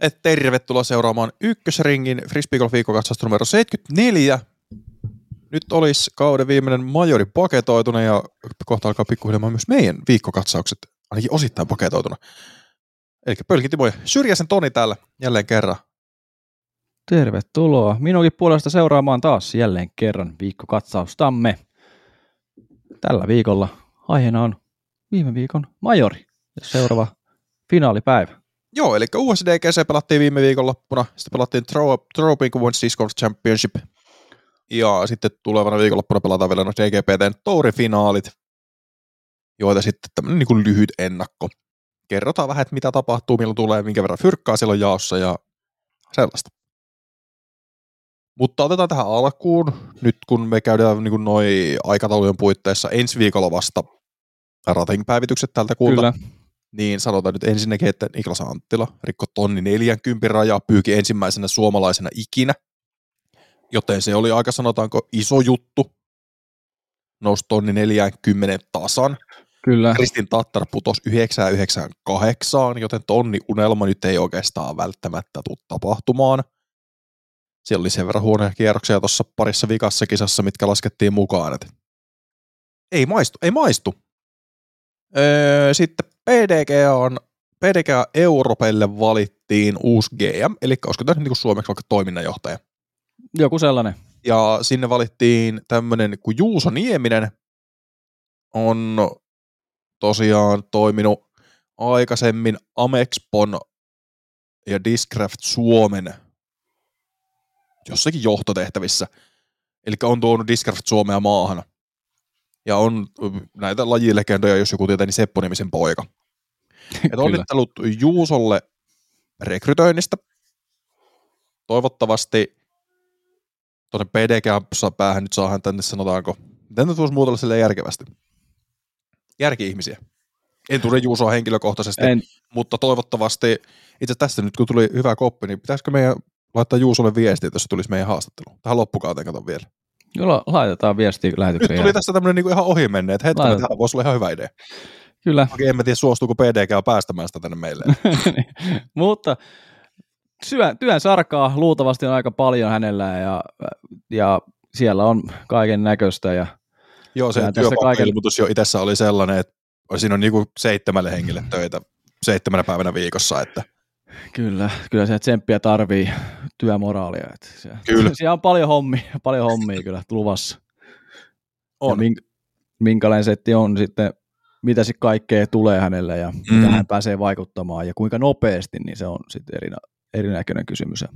Et tervetuloa seuraamaan ykkösringin Frisbeegolf viikkokatsausta numero 74. Nyt olisi kauden viimeinen majori paketoituna ja kohta alkaa pikkuhiljaa myös meidän viikkokatsaukset, ainakin osittain paketoituna. Eli Pölkin Timo ja Syrjäsen Toni täällä jälleen kerran. Tervetuloa minunkin puolesta seuraamaan taas jälleen kerran viikkokatsaustamme. Tällä viikolla aiheena on viime viikon majori ja seuraava finaalipäivä. Joo, eli USDGC pelattiin viime viikonloppuna, sitten pelattiin Troping World Disc Golf Championship, ja sitten tulevana viikonloppuna pelataan vielä no DGPTn Touri-finaalit, joita sitten tämmöinen niin kuin lyhyt ennakko. Kerrotaan vähän, että mitä tapahtuu, milloin tulee, minkä verran fyrkkaa siellä on jaossa ja sellaista. Mutta otetaan tähän alkuun, nyt kun me käydään niin noin aikataulujen puitteissa ensi viikolla vasta rating-päivitykset tältä kuulta. Kyllä niin sanotaan nyt ensinnäkin, että Niklas Anttila rikko tonni 40 rajaa, pyyki ensimmäisenä suomalaisena ikinä, joten se oli aika sanotaanko iso juttu, nousi tonni 40 tasan. Kyllä. Kristin Tattar putosi 998, joten tonni unelma nyt ei oikeastaan välttämättä tule tapahtumaan. Siellä oli sen verran huonoja kierroksia tuossa parissa vikassa kisassa, mitkä laskettiin mukaan. Että ei maistu, ei maistu. Öö, sitten PDG on PDG Europelle valittiin uusi GM, eli olisiko tämä niin suomeksi vaikka toiminnanjohtaja? Joku sellainen. Ja sinne valittiin tämmöinen kuin Juuso Nieminen, on tosiaan toiminut aikaisemmin Amexpon ja Discraft Suomen jossakin johtotehtävissä. Eli on tuonut Discraft Suomea maahan. Ja on näitä lajilegendoja, jos joku tietää, niin Seppo-nimisen poika. Et onnittelut Juusolle rekrytoinnista. Toivottavasti tuonne pdg päähän nyt saadaan tänne sanotaanko, miten nyt voisi muutella sille järkevästi. Järki-ihmisiä. En tunne Juusoa henkilökohtaisesti, en. mutta toivottavasti, itse tästä nyt kun tuli hyvä koppi, niin pitäisikö meidän laittaa Juusolle viesti, että se tulisi meidän haastatteluun. Tähän loppukauteen kato vielä. Joo, laitetaan viesti lähetykseen. Nyt tuli tässä tämmöinen niinku ihan ohi mennyt, että hetkinen, tämä voisi olla ihan hyvä idea. Kyllä. Okei, en tiedä suostuuko PDG päästämään sitä tänne meille. Mutta syö, työn sarkaa luultavasti on aika paljon hänellä ja, ja siellä on kaiken näköistä. Ja Joo, se työpaikka-ilmoitus kaiken... jo itsessä oli sellainen, että siinä on niinku seitsemälle henkilölle töitä seitsemänä päivänä viikossa, että Kyllä, kyllä se tsemppiä tarvii työmoraalia. Että se, kyllä. Siellä on paljon hommia, paljon hommia kyllä luvassa. On. Ja mink, minkälainen setti on sitten mitä sitten kaikkea tulee hänelle ja mm. mitä hän pääsee vaikuttamaan ja kuinka nopeasti, niin se on sitten eri, erinäköinen kysymys. Ja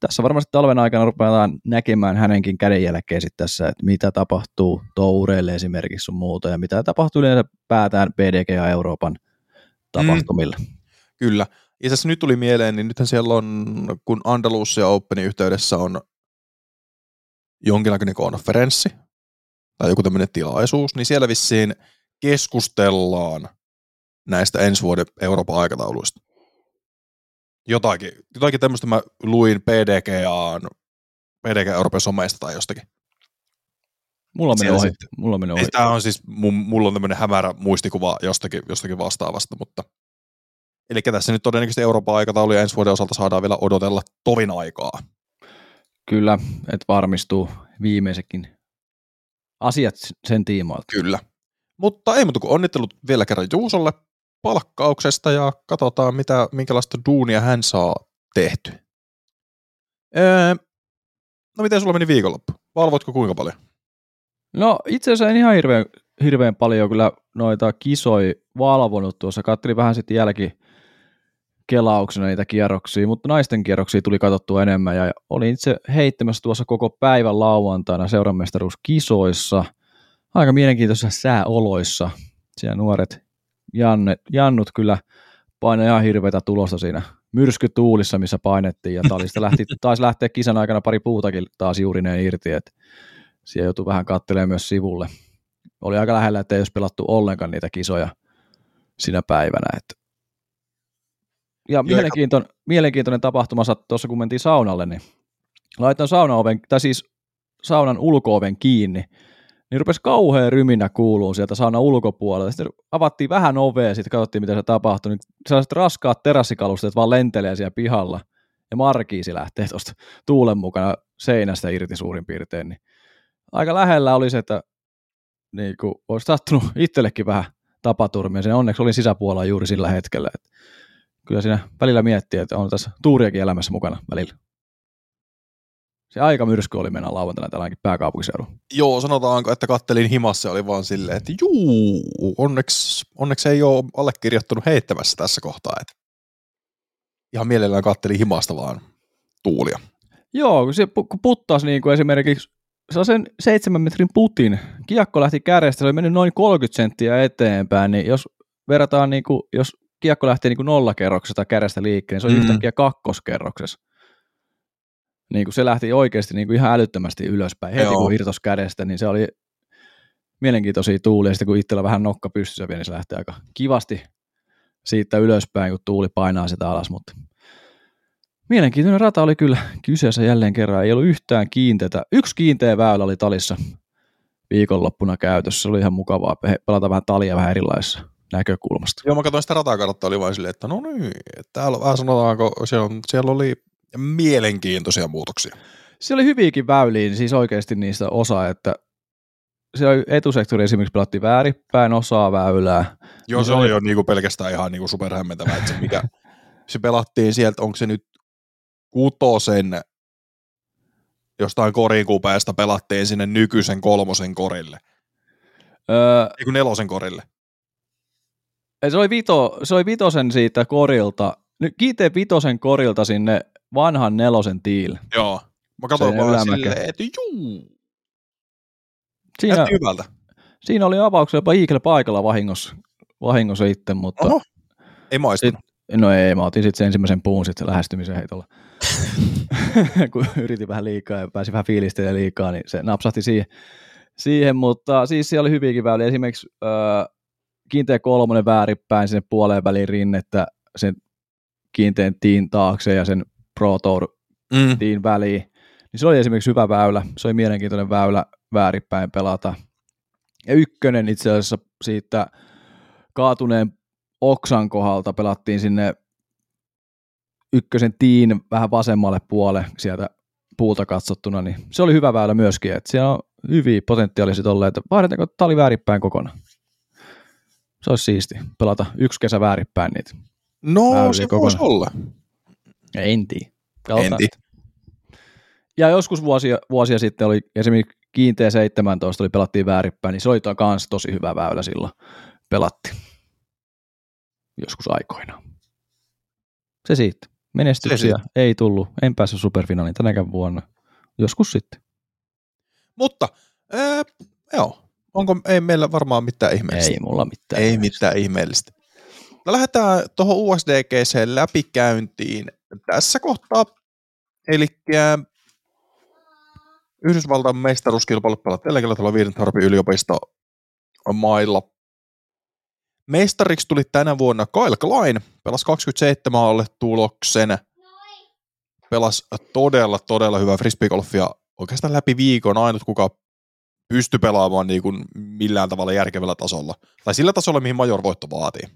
tässä varmasti talven aikana rupeataan näkemään hänenkin kädenjälkeen sitten tässä, että mitä tapahtuu toureille esimerkiksi sun muuta ja mitä tapahtuu yleensä päätään PDG ja Euroopan tapahtumille. Mm. Kyllä. Itse asiassa nyt tuli mieleen, niin nythän siellä on, kun Andalusia Openin yhteydessä on jonkinlainen konferenssi tai joku tämmöinen tilaisuus, niin siellä vissiin – keskustellaan näistä ensi vuoden Euroopan aikatauluista. Jotakin, jotakin tämmöistä mä luin PDGAan, PDG Euroopan someista tai jostakin. Mulla on mennyt ohi. Mulla on mennyt ohi. Tämä on siis, mulla on tämmöinen hämärä muistikuva jostakin, jostakin vastaavasta, mutta Eli tässä nyt todennäköisesti Euroopan aikataulu ja ensi vuoden osalta saadaan vielä odotella tovin aikaa. Kyllä, että varmistuu viimeisekin asiat sen tiimoilta. Kyllä. Mutta ei muuta kuin onnittelut vielä kerran Juusolle palkkauksesta ja katsotaan, mitä, minkälaista duunia hän saa tehty. Öö, no miten sulla meni viikonloppu? Valvoitko kuinka paljon? No itse asiassa en ihan hirveän, hirveän paljon kyllä noita kisoja valvonut tuossa. Katselin vähän sitten jälki kelauksena niitä kierroksia, mutta naisten kierroksia tuli katsottua enemmän ja olin itse heittämässä tuossa koko päivän lauantaina seuranmestaruuskisoissa – aika mielenkiintoisissa sääoloissa. Siellä nuoret Janne, Jannut kyllä painoi ihan hirveätä tulosta siinä myrskytuulissa, missä painettiin, ja talista lähti, taisi lähteä kisan aikana pari puutakin taas juuri ne irti, että siellä joutui vähän katselemaan myös sivulle. Oli aika lähellä, että ei olisi pelattu ollenkaan niitä kisoja sinä päivänä. Että. Ja mielenkiintoinen, mielenkiintoinen tapahtuma tuossa, kun mentiin saunalle, niin laitoin saunaoven, tai siis saunan ulkooven kiinni, niin rupesi kauhean ryminä kuuluun sieltä sauna ulkopuolella. Sitten avattiin vähän ovea ja sitten katsottiin, mitä se tapahtui. Niin sellaiset raskaat terassikalusteet vaan lentelee siellä pihalla. Ja Markiisi lähtee tuosta tuulen mukana seinästä irti suurin piirtein. Niin aika lähellä oli se, että niin kuin, olisi sattunut itsellekin vähän tapaturmia. Sen onneksi olin sisäpuolella juuri sillä hetkellä. Että kyllä siinä välillä miettii, että on tässä tuuriakin elämässä mukana välillä. Se aika myrsky oli mennä lauantaina täälläkin pääkaupunkiseudulla. Joo, sanotaanko, että kattelin himassa oli vaan silleen, että juu, onneksi, onneksi ei ole allekirjoittanut heittämässä tässä kohtaa. Että ihan mielellään kattelin himasta vaan tuulia. Joo, kun se kun niin kuin esimerkiksi sen seitsemän metrin putin, kiekko lähti kädestä, se oli mennyt noin 30 senttiä eteenpäin, niin jos verrataan, niin kuin, jos kiekko lähtee niin kuin nollakerroksesta kädestä liikkeen, niin se on mm. yhtäkkiä kakkoskerroksessa niin kuin se lähti oikeasti niin kuin ihan älyttömästi ylöspäin. Heti Joo. kun irtos kädestä, niin se oli mielenkiintoisia tuulia. Sitten kun itsellä vähän nokka pystyssä vielä, niin se lähti aika kivasti siitä ylöspäin, kun tuuli painaa sitä alas. Mutta mielenkiintoinen rata oli kyllä kyseessä jälleen kerran. Ei ollut yhtään kiinteitä. Yksi kiinteä väylä oli talissa viikonloppuna käytössä. Se oli ihan mukavaa pelata vähän talia vähän erilaisissa näkökulmasta. Joo, mä katsoin sitä ratakartta, oli vain silleen, että no niin, täällä vähän sanotaanko, siellä, siellä oli mielenkiintoisia muutoksia. Se oli hyviäkin väyliä, siis oikeasti niistä osa, että se oli etusektori esimerkiksi pelattiin väärinpäin osaa väylää. Joo, niin se, se oli jo niinku pelkästään ihan niinku superhämmentävää, että se, mikä, se pelattiin sieltä, onko se nyt kutosen jostain korikupeesta pelattiin sinne nykyisen kolmosen korille. Öö, Eiku nelosen korille. Se oli, vito, se oli vitosen siitä korilta, kiiteen vitosen korilta sinne vanhan nelosen tiil. Joo. Mä katson vaan silleen, että juu. Siinä, hyvältä. Siinä oli avauksia jopa Eagle paikalla vahingossa, vahingossa itse, mutta... Oho. Ei maistunut. Sit, no ei, mä otin sitten ensimmäisen puun sitten lähestymisen heitolla. Kun yritin vähän liikaa ja pääsin vähän fiilistelemään liikaa, niin se napsahti siihen. siihen mutta siis siellä oli hyviäkin väyliä. Esimerkiksi äh, kiinteä kolmonen väärinpäin sinne puoleen väliin rinnettä sen kiinteän tiin taakse ja sen Pro Tour mm. väliin, niin se oli esimerkiksi hyvä väylä, se oli mielenkiintoinen väylä väärinpäin pelata. Ja ykkönen itse asiassa siitä kaatuneen oksan kohdalta pelattiin sinne ykkösen tiin vähän vasemmalle puolelle sieltä puulta katsottuna, niin se oli hyvä väylä myöskin, että siellä on hyviä potentiaaliset olleet, että vaihdetaanko tali väärinpäin kokonaan. Se olisi siisti, pelata yksi kesä väärinpäin niitä. No, se voisi olla. En tiedä. Ja joskus vuosia, vuosia sitten oli esimerkiksi kiinteä 17, oli pelattiin väärinpäin, niin se oli myös tosi hyvä väylä silloin pelatti. Joskus aikoina. Se siitä. Menestyksiä se siitä. ei tullut. En päässyt superfinaaliin tänäkään vuonna. Joskus sitten. Mutta, ää, joo. Onko, ei meillä varmaan mitään ihmeellistä. Ei mulla mitään. Ei ihmeellistä. mitään ihmeellistä. No lähdetään tuohon USDGC läpikäyntiin tässä kohtaa. Eli Yhdysvaltain mestaruuskilpailut pelattiin tällä kertaa viiden Harpin yliopisto mailla. Mestariksi tuli tänä vuonna Kyle Klein, pelasi 27 alle tuloksen. Pelasi todella, todella hyvää frisbeegolfia oikeastaan läpi viikon ainut, kuka pystyi pelaamaan niin kuin millään tavalla järkevällä tasolla. Tai sillä tasolla, mihin major voitto vaatii.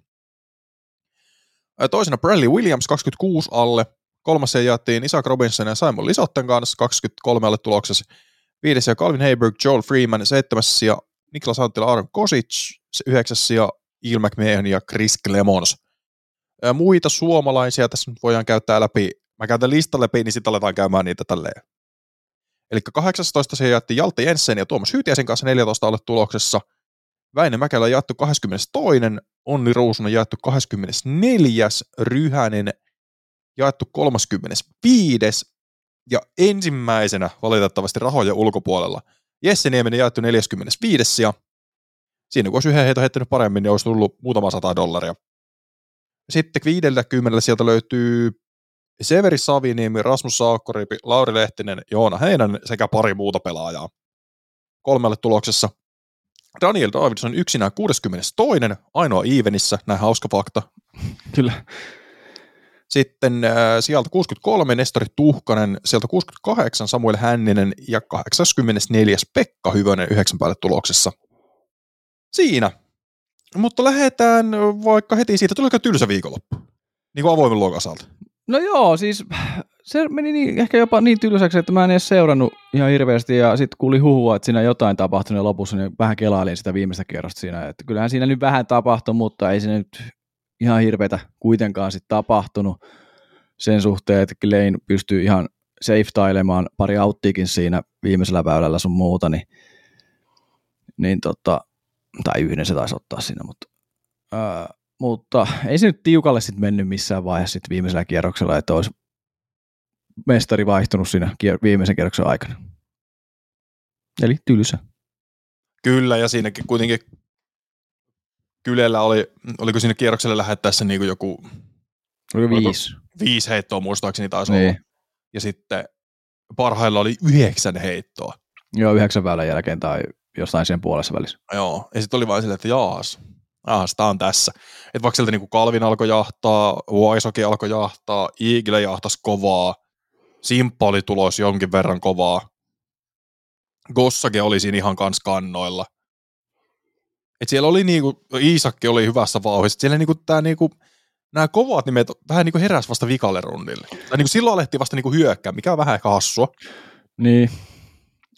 Toisena Bradley Williams 26 alle. Kolmas jaettiin Isaac Robinson ja Simon Lisotten kanssa 23 alle tuloksessa. Viides ja Calvin Hayberg, Joel Freeman, seitsemäs ja Niklas Anttila, Aron Kosic, yhdeksäs ja Il McMahon ja Chris Clemons. Muita suomalaisia tässä nyt voidaan käyttää läpi. Mä käytän listan läpi, niin sitten aletaan käymään niitä tälleen. Eli 18 se jaettiin Jalte Jensen ja Tuomas Hyytiäisen kanssa 14 alle tuloksessa. Väinö Mäkelä jaettu 22. Onni Ruusunen jaettu 24. Ryhänen jaettu 35. Ja ensimmäisenä valitettavasti rahoja ulkopuolella Jesse Nieminen jaettu 45. Ja siinä kun olisi yhden heito heittänyt paremmin, niin olisi tullut muutama sata dollaria. Sitten 50 sieltä löytyy Severi Saviniemi, Rasmus Saakkoripi, Lauri Lehtinen, Joona Heinän sekä pari muuta pelaajaa. Kolmelle tuloksessa Daniel Davidson yksinään 62. ainoa Evenissä, näin hauska fakta. Kyllä. Sitten äh, sieltä 63 Nestori Tuhkanen, sieltä 68 Samuel Hänninen ja 84 Pekka Hyvönen yhdeksän päälle tuloksessa. Siinä. Mutta lähdetään vaikka heti siitä, tuliko tylsä viikonloppu? Niin kuin avoimen luokasalta. No joo, siis se meni niin, ehkä jopa niin tylsäksi, että mä en edes seurannut ihan hirveästi ja sitten kuuli huhua, että siinä jotain tapahtui ja lopussa, niin vähän kelailin sitä viimeistä kierrosta siinä. Että kyllähän siinä nyt vähän tapahtui, mutta ei siinä nyt ihan hirveätä kuitenkaan sitten tapahtunut sen suhteen, että Lane pystyy ihan safetailemaan pari auttiikin siinä viimeisellä väylällä sun muuta, niin, niin tota, tai yhden se taisi ottaa siinä, mutta, ää, mutta ei se nyt tiukalle sitten mennyt missään vaiheessa sit viimeisellä kierroksella, että olisi mestari vaihtunut siinä viimeisen kierroksen aikana. Eli tylsä. Kyllä, ja siinäkin kuitenkin Kylellä oli, oliko siinä kierrokselle lähettäessä niin kuin joku... Oliko viisi? Viisi heittoa muistaakseni taisi niin. olla. Ja sitten parhailla oli yhdeksän heittoa. Joo, yhdeksän väylän jälkeen tai jostain sen puolessa välissä. Joo, ja sitten oli vain silleen, että jaas, jaas, tää on tässä. Että vaikka sieltä niin kuin Kalvin alkoi jahtaa, Waisoki alkoi jahtaa, Eagle jahtasi kovaa, Simppa oli tulos jonkin verran kovaa, Gossake oli siinä ihan kans kannoilla – et siellä oli niinku, Iisakki oli hyvässä vauhdissa, siellä niinku tää niinku, nämä kovat nimet vähän niinku heräs vasta vikalle rundille. Tai niinku silloin alettiin vasta niinku hyökkää, mikä on vähän ehkä hassua. Niin,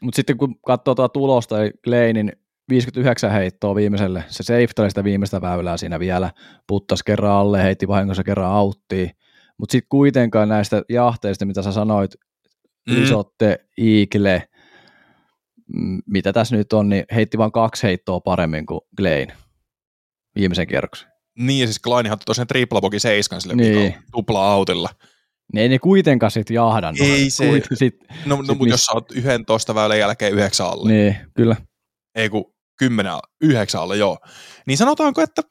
mutta sitten kun katsoo tuota tulosta, Kleinin 59 heittoa viimeiselle, se safetali sitä viimeistä väylää siinä vielä, puttas kerran alle, heitti vahingossa kerran auttiin, mutta sitten kuitenkaan näistä jahteista, mitä sä sanoit, mm. Isotte, Iikle, mitä tässä nyt on, niin heitti vain kaksi heittoa paremmin kuin Glein viimeisen kierroksen. Niin, ja siis Kleinihan tosiaan tripla bogi seiskan sille niin. tupla autilla. Ne ei ne kuitenkaan sitten jahdannut. Ei se, sit, no, no sit mutta jos sä oot 11 väylän jälkeen yhdeksän alle. Niin, kyllä. Ei kun kymmenen, yhdeksän alle, joo. Niin sanotaanko, että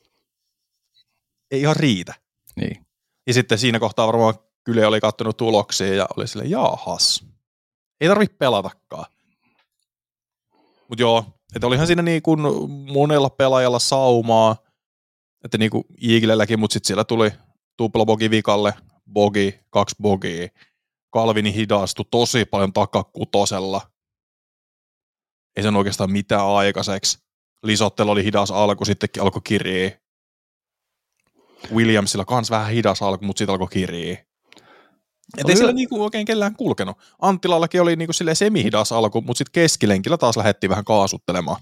ei ihan riitä. Niin. Ja sitten siinä kohtaa varmaan kyllä oli kattonut tuloksia ja oli sille jaahas. Ei tarvitse pelatakaan. Mutta joo, että olihan siinä niin kuin monella pelaajalla saumaa, että niin kuin Eaglelläkin, mutta sitten siellä tuli tupla bogi vikalle, bogi, kaksi bogia. Kalvini hidastui tosi paljon takakutosella. Ei sen oikeastaan mitään aikaiseksi. Lisottelu oli hidas alku, sittenkin alkoi kirii. Williamsilla kans vähän hidas alku, mutta sitten alkoi kirii. Et ei sillä niinku oikein kellään kulkenut. Anttilallakin oli niinku semi-hidas alku, mutta sitten keskilenkillä taas lähdettiin vähän kaasuttelemaan.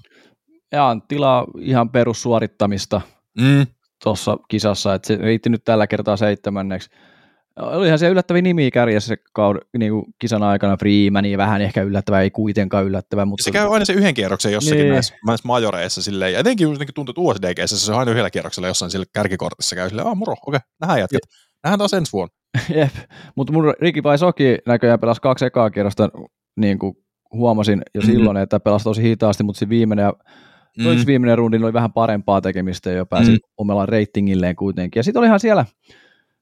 Ja Anttila ihan perussuorittamista mm. tuossa kisassa, että se riitti nyt tällä kertaa seitsemänneksi. Olihan se yllättävä nimi kärjessä kaud, niin kuin kisan aikana Freemani, vähän ehkä yllättävä, ei kuitenkaan yllättävä. Mutta... Se käy aina se yhden kierroksen jossakin niin. näissä, näissä majoreissa silleen, ja etenkin tuntuu, että USDG se on aina yhdellä kierroksella jossain sillä kärkikortissa käy silleen, ah moro, okei, okay, nähdään jätkät, nähdään taas ensi vuonna. Jep, mutta mun Ricky Soki näköjään pelasi kaksi ekaa kierrosta, niin kuin huomasin jo mm-hmm. silloin, että pelasi tosi hitaasti, mutta se viimeinen ja mm-hmm. viimeinen rundi oli vähän parempaa tekemistä ja jo pääsi mm-hmm. omalla reitingilleen kuitenkin. Ja sitten olihan siellä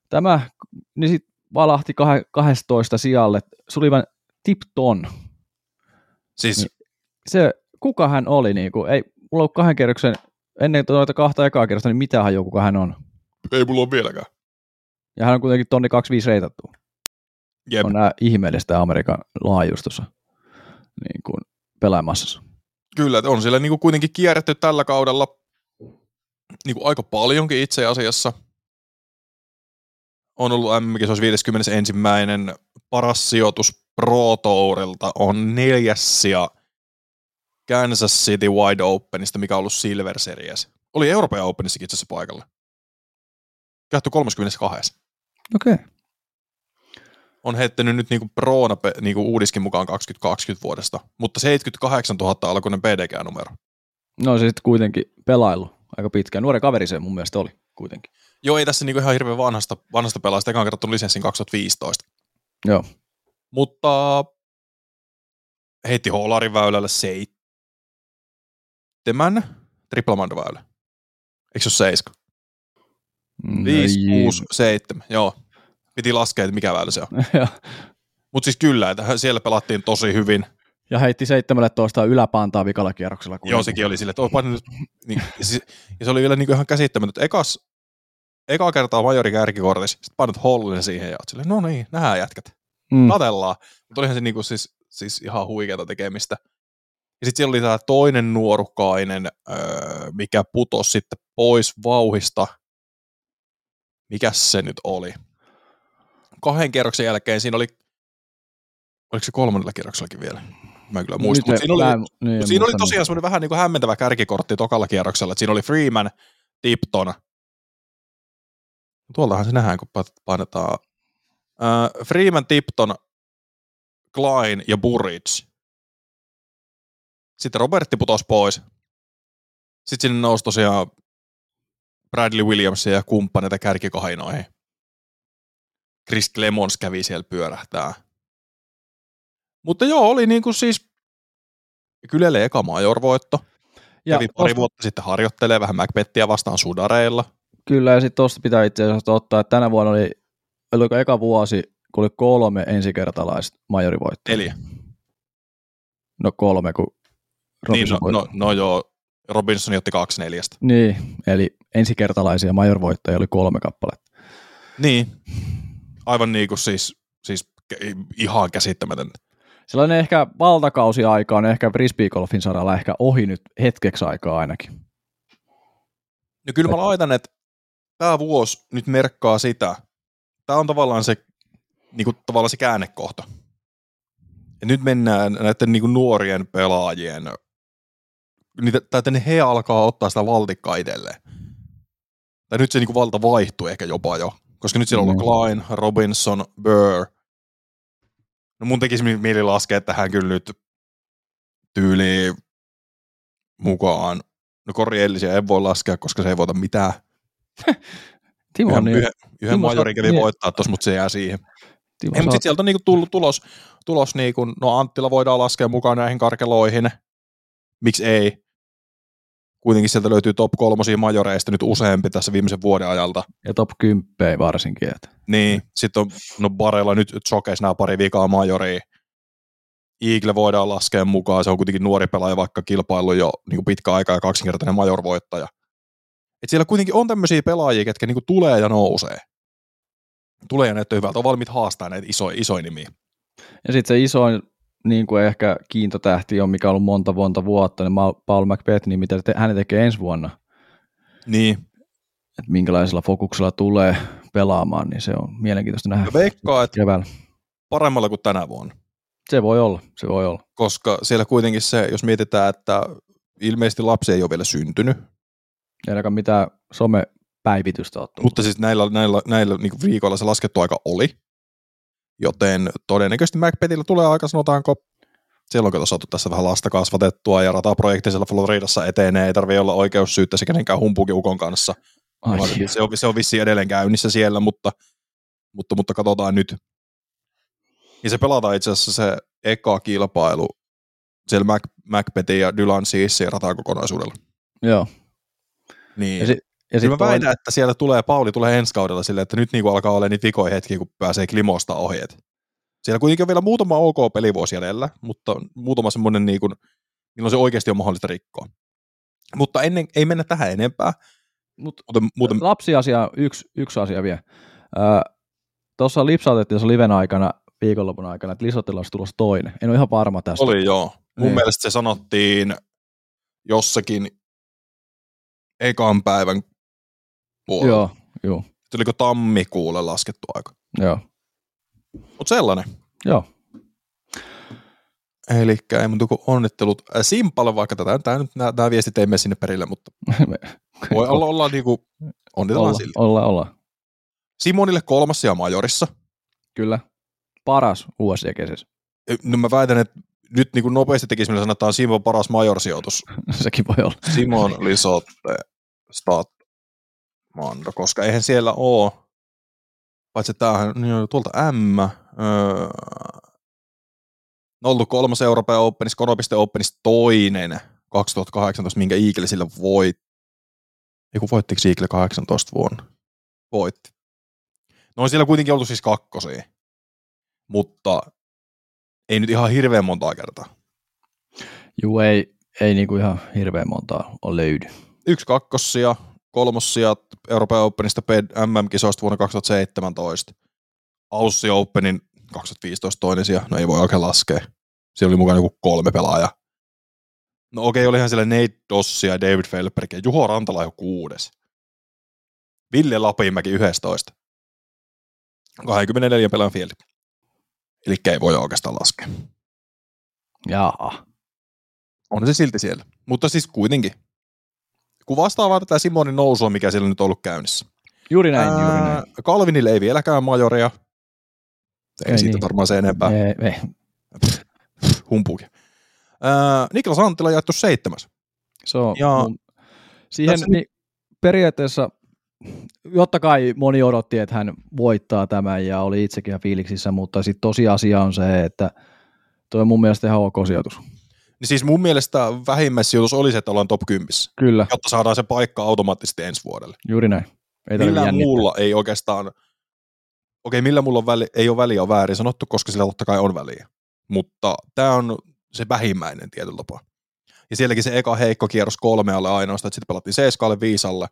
tämä, niin sitten valahti 12 sijalle Sullivan Tipton. Siis? Niin se, kuka hän oli, niin kuin, ei mulla ollut kahden kierroksen, ennen tuota kahta ekaa kierrosta, niin mitä hajua, kuka hän on? Ei mulla ole vieläkään. Ja hän on kuitenkin tonni 25 reitattu. Jep. On nämä ihmeellistä Amerikan laajuustossa niin kuin pelaamassa. Kyllä, on siellä niin kuin kuitenkin kierretty tällä kaudella niin kuin aika paljonkin itse asiassa. On ollut mm se olisi 51. Paras sijoitus Pro Tourilta on neljäs ja Kansas City Wide Openista, mikä on ollut Silver Series. Oli Euroopan Openissakin itse asiassa paikalla. Kähty 32. Okei. Okay. On heittänyt nyt niinku Proona niinku uudiskin mukaan 2020 vuodesta, mutta 78 000 alkuinen PDG-numero. No se sitten kuitenkin pelailu aika pitkään. Nuori kaveri se mun mielestä oli kuitenkin. Joo, ei tässä niinku ihan hirveän vanhasta, vanhasta pelaajasta, eikä kerrottu lisenssin 2015. Joo. Mutta heitti Holarin väylälle seitsemän triplamandoväylä. Eikö se ole seiska? 5, 6, 7, joo. Piti laskea, että mikä väylä se on. Mutta siis kyllä, että siellä pelattiin tosi hyvin. Ja heitti 17 yläpantaa vikalla kierroksella. Joo, sekin oli sille, että. Niin, ja, se, ja se oli vielä niin ihan käsittämätöntä. Ekas eka kertaa majori kärkikortissa, sitten painat hollin siihen ja oot silleen, no niin, nähdään jätkät, Mm. katellaan. Mutta olihan se niinku siis, siis ihan huikeata tekemistä. Ja sitten siellä oli tämä toinen nuorukainen, öö, mikä putosi sitten pois vauhista. Mikäs se nyt oli? Kahden kierroksen jälkeen siinä oli, oliko se kolmannella kierroksellakin vielä? Mä en kyllä muista, mutta siinä oli, en- niin, siinä oli tosiaan semmoinen vähän niin kuin hämmentävä kärkikortti tokalla kierroksella, että siinä oli Freeman, Tipton. Tuoltahan se nähdään, kun pa- painetaan. Äh, Freeman, Tipton, Klein ja Burridge. Sitten Robertti putosi pois. Sitten sinne nousi tosiaan Bradley Williamsia ja kumppaneita kärkikahinoihin. Chris Clemons kävi siellä pyörähtää. Mutta joo, oli niin kuin siis Kylelle eka major-voitto. Ja Kävi pari vuotta sitten harjoittelee vähän Macbettiä vastaan sudareilla. Kyllä, ja sitten tuosta pitää itse asiassa ottaa, että tänä vuonna oli, oliko eka vuosi, kun oli kolme ensikertalaista majorivoittoa. Neljä. No kolme, kun Niin, Robinson no, voitti. no, no joo, Robinson otti kaksi neljästä. Niin, eli ensikertalaisia majorvoittajia oli kolme kappaletta. Niin, aivan niin kuin siis, siis ihan käsittämätön. Sellainen ehkä valtakausi-aika on ehkä frisbeegolfin saralla ehkä ohi nyt hetkeksi aikaa ainakin. No kyllä mä laitan, että tämä vuosi nyt merkkaa sitä. Tämä on tavallaan se, niin kuin, tavallaan se käännekohta. Ja nyt mennään näiden niin kuin nuorien pelaajien, niitä, että he alkaa ottaa sitä valtikkaa itselleen. Tai nyt se niin kuin valta vaihtuu ehkä jopa jo. Koska nyt siellä on Mm. Klein, Robinson, Burr. No mun tekisi mi- mieli laskea tähän kyllä nyt tyyliin mukaan. No Kori Ellisiä ei voi laskea, koska se ei voita mitään. Timo, Yhden, niin, yhden, yhden majorin sä- kävi niin. voittaa tuossa, mutta se jää siihen. Timo, Ei, mutta sitten sieltä on niinku tullut tulos, tulos niinku, no Anttila voidaan laskea mukaan näihin karkeloihin. Miksi ei? Kuitenkin sieltä löytyy top kolmosia majoreista nyt useampi tässä viimeisen vuoden ajalta. ja top 10 varsinkin. Että. Niin, sitten on no Barella nyt chokeis nämä pari vikaa majoria. Eagle voidaan laskea mukaan, se on kuitenkin nuori pelaaja, vaikka kilpailu jo niin pitkä aika ja kaksinkertainen major-voittaja. Et siellä kuitenkin on tämmöisiä pelaajia, ketkä niin tulee ja nousee. Tulee ja näyttää hyvältä, on valmiit haastaa näitä isoja, isoja nimiä. Ja sitten se isoin niin kuin ehkä kiintotähti on, mikä on ollut monta monta vuotta, niin Paul McBeth, niin mitä te, hän tekee ensi vuonna, Niin, että minkälaisella fokuksella tulee pelaamaan, niin se on mielenkiintoista nähdä veikkaa, että keväällä. paremmalla kuin tänä vuonna. Se voi olla, se voi olla. Koska siellä kuitenkin se, jos mietitään, että ilmeisesti lapsi ei ole vielä syntynyt, Ei ainakaan mitään somepäivitystä ole tullut. Mutta siis näillä, näillä, näillä niin viikoilla se laskettu aika oli, joten todennäköisesti Macbethillä tulee aika sanotaanko, siellä on kato saatu tässä vähän lasta kasvatettua ja rataprojekti siellä Floridassa etenee, ei tarvitse olla oikeussyyttä se kenenkään humpukiukon kanssa. Ai, se, on, se on vissiin edelleen käynnissä siellä, mutta, mutta, mutta katsotaan nyt. Ja se pelataan itse asiassa se eka kilpailu siellä Mac, Macbethin ja Dylan Seassin ratakokonaisuudella. joo. Niin. Ja, si- ja sit mä väitän, että siellä tulee, Pauli tulee ensi kaudella silleen, että nyt niinku alkaa olla niitä vikoja hetkiä, kun pääsee klimosta ohi. Et siellä kuitenkin on vielä muutama ok pelivuosi jäljellä, mutta muutama semmoinen, niinku, milloin se oikeasti on mahdollista rikkoa. Mutta ennen, ei mennä tähän enempää. Mut Muuten, muuten lapsiasia, yksi, yksi asia vielä. Tuossa lipsautettiin tuossa liven aikana, viikonlopun aikana, että Lisotilla olisi tulossa toinen. En ole ihan varma tästä. oli joo. Mun Niin. mielestä se sanottiin jossakin ekan päivän puolella. Joo, joo, Tuliko tammikuulle laskettu aika. joo, Mutta sellainen. joo. Eli ei muuta kuin onnittelut Simpalle, vaikka tätä, tämä, nyt, nämä, nämä viestit ei mene sinne perille, mutta voi olla, olla niinku, onnitellaan olla, sille. olla, olla. Simonille kolmas ja majorissa. Kyllä. Paras USC-kesässä. No mä väitän, että nyt niin kuin nopeasti tekisi, millä sanotaan Simon paras majorsijoitus. Sekin voi olla. Simon Lisotte Stat Mando, koska eihän siellä ole, paitsi tämähän niin on tuolta M, öö, on ollut kolmas Euroopan Openissa, Konopiste Openissa toinen 2018, minkä Eagle sillä voitti. Ei kun voittiko Eagle 18 vuonna? Voitti. No on siellä kuitenkin oltu siis kakkosia, mutta ei nyt ihan hirveän montaa kertaa. Juu, ei, ei niinku ihan hirveän montaa ole löydy. Yksi kakkossia, kolmossijat Euroopan Openista MM-kisoista vuonna 2017. Aussi Openin 2015 toinen sija, no ei voi oikein laskea. Siellä oli mukana joku kolme pelaajaa. No okei, okay, olihan siellä Nate Dossi ja David Felberg ja Juho Rantala jo kuudes. Ville Lapinmäki 11. 24 pelaajan fieldi. Eli ei voi oikeastaan laskea. Jaa. On se silti siellä. Mutta siis kuitenkin. Kuvastaa vaan tätä Simonin nousua, mikä siellä nyt on ollut käynnissä. Juuri näin, Ää, juuri näin. Kalvinille ei vieläkään majoria. Ei, ei siitä niin. varmaan se enempää. Ei, ei. Humpuki. Ää, Niklas Anttila jaettu seitsemäs. Se on, ja, mun, siihen tässä... niin, periaatteessa, jotta kai moni odotti, että hän voittaa tämän ja oli itsekin ihan fiiliksissä, mutta sitten tosiasia on se, että Tuo on mun mielestä ihan ok sijoitus. Niin siis mun mielestä vähimmäissijoitus olisi, se, että ollaan top 10. Kyllä. Jotta saadaan se paikka automaattisesti ensi vuodelle. Juuri näin. Ei Millään muulla ei oikeastaan, okei millä mulla on väli, ei ole väliä on väärin sanottu, koska sillä totta kai on väliä. Mutta tämä on se vähimmäinen tietyllä tapaa. Ja sielläkin se eka heikko kierros kolme alle ainoastaan, että sitten pelattiin seiskaalle viisalle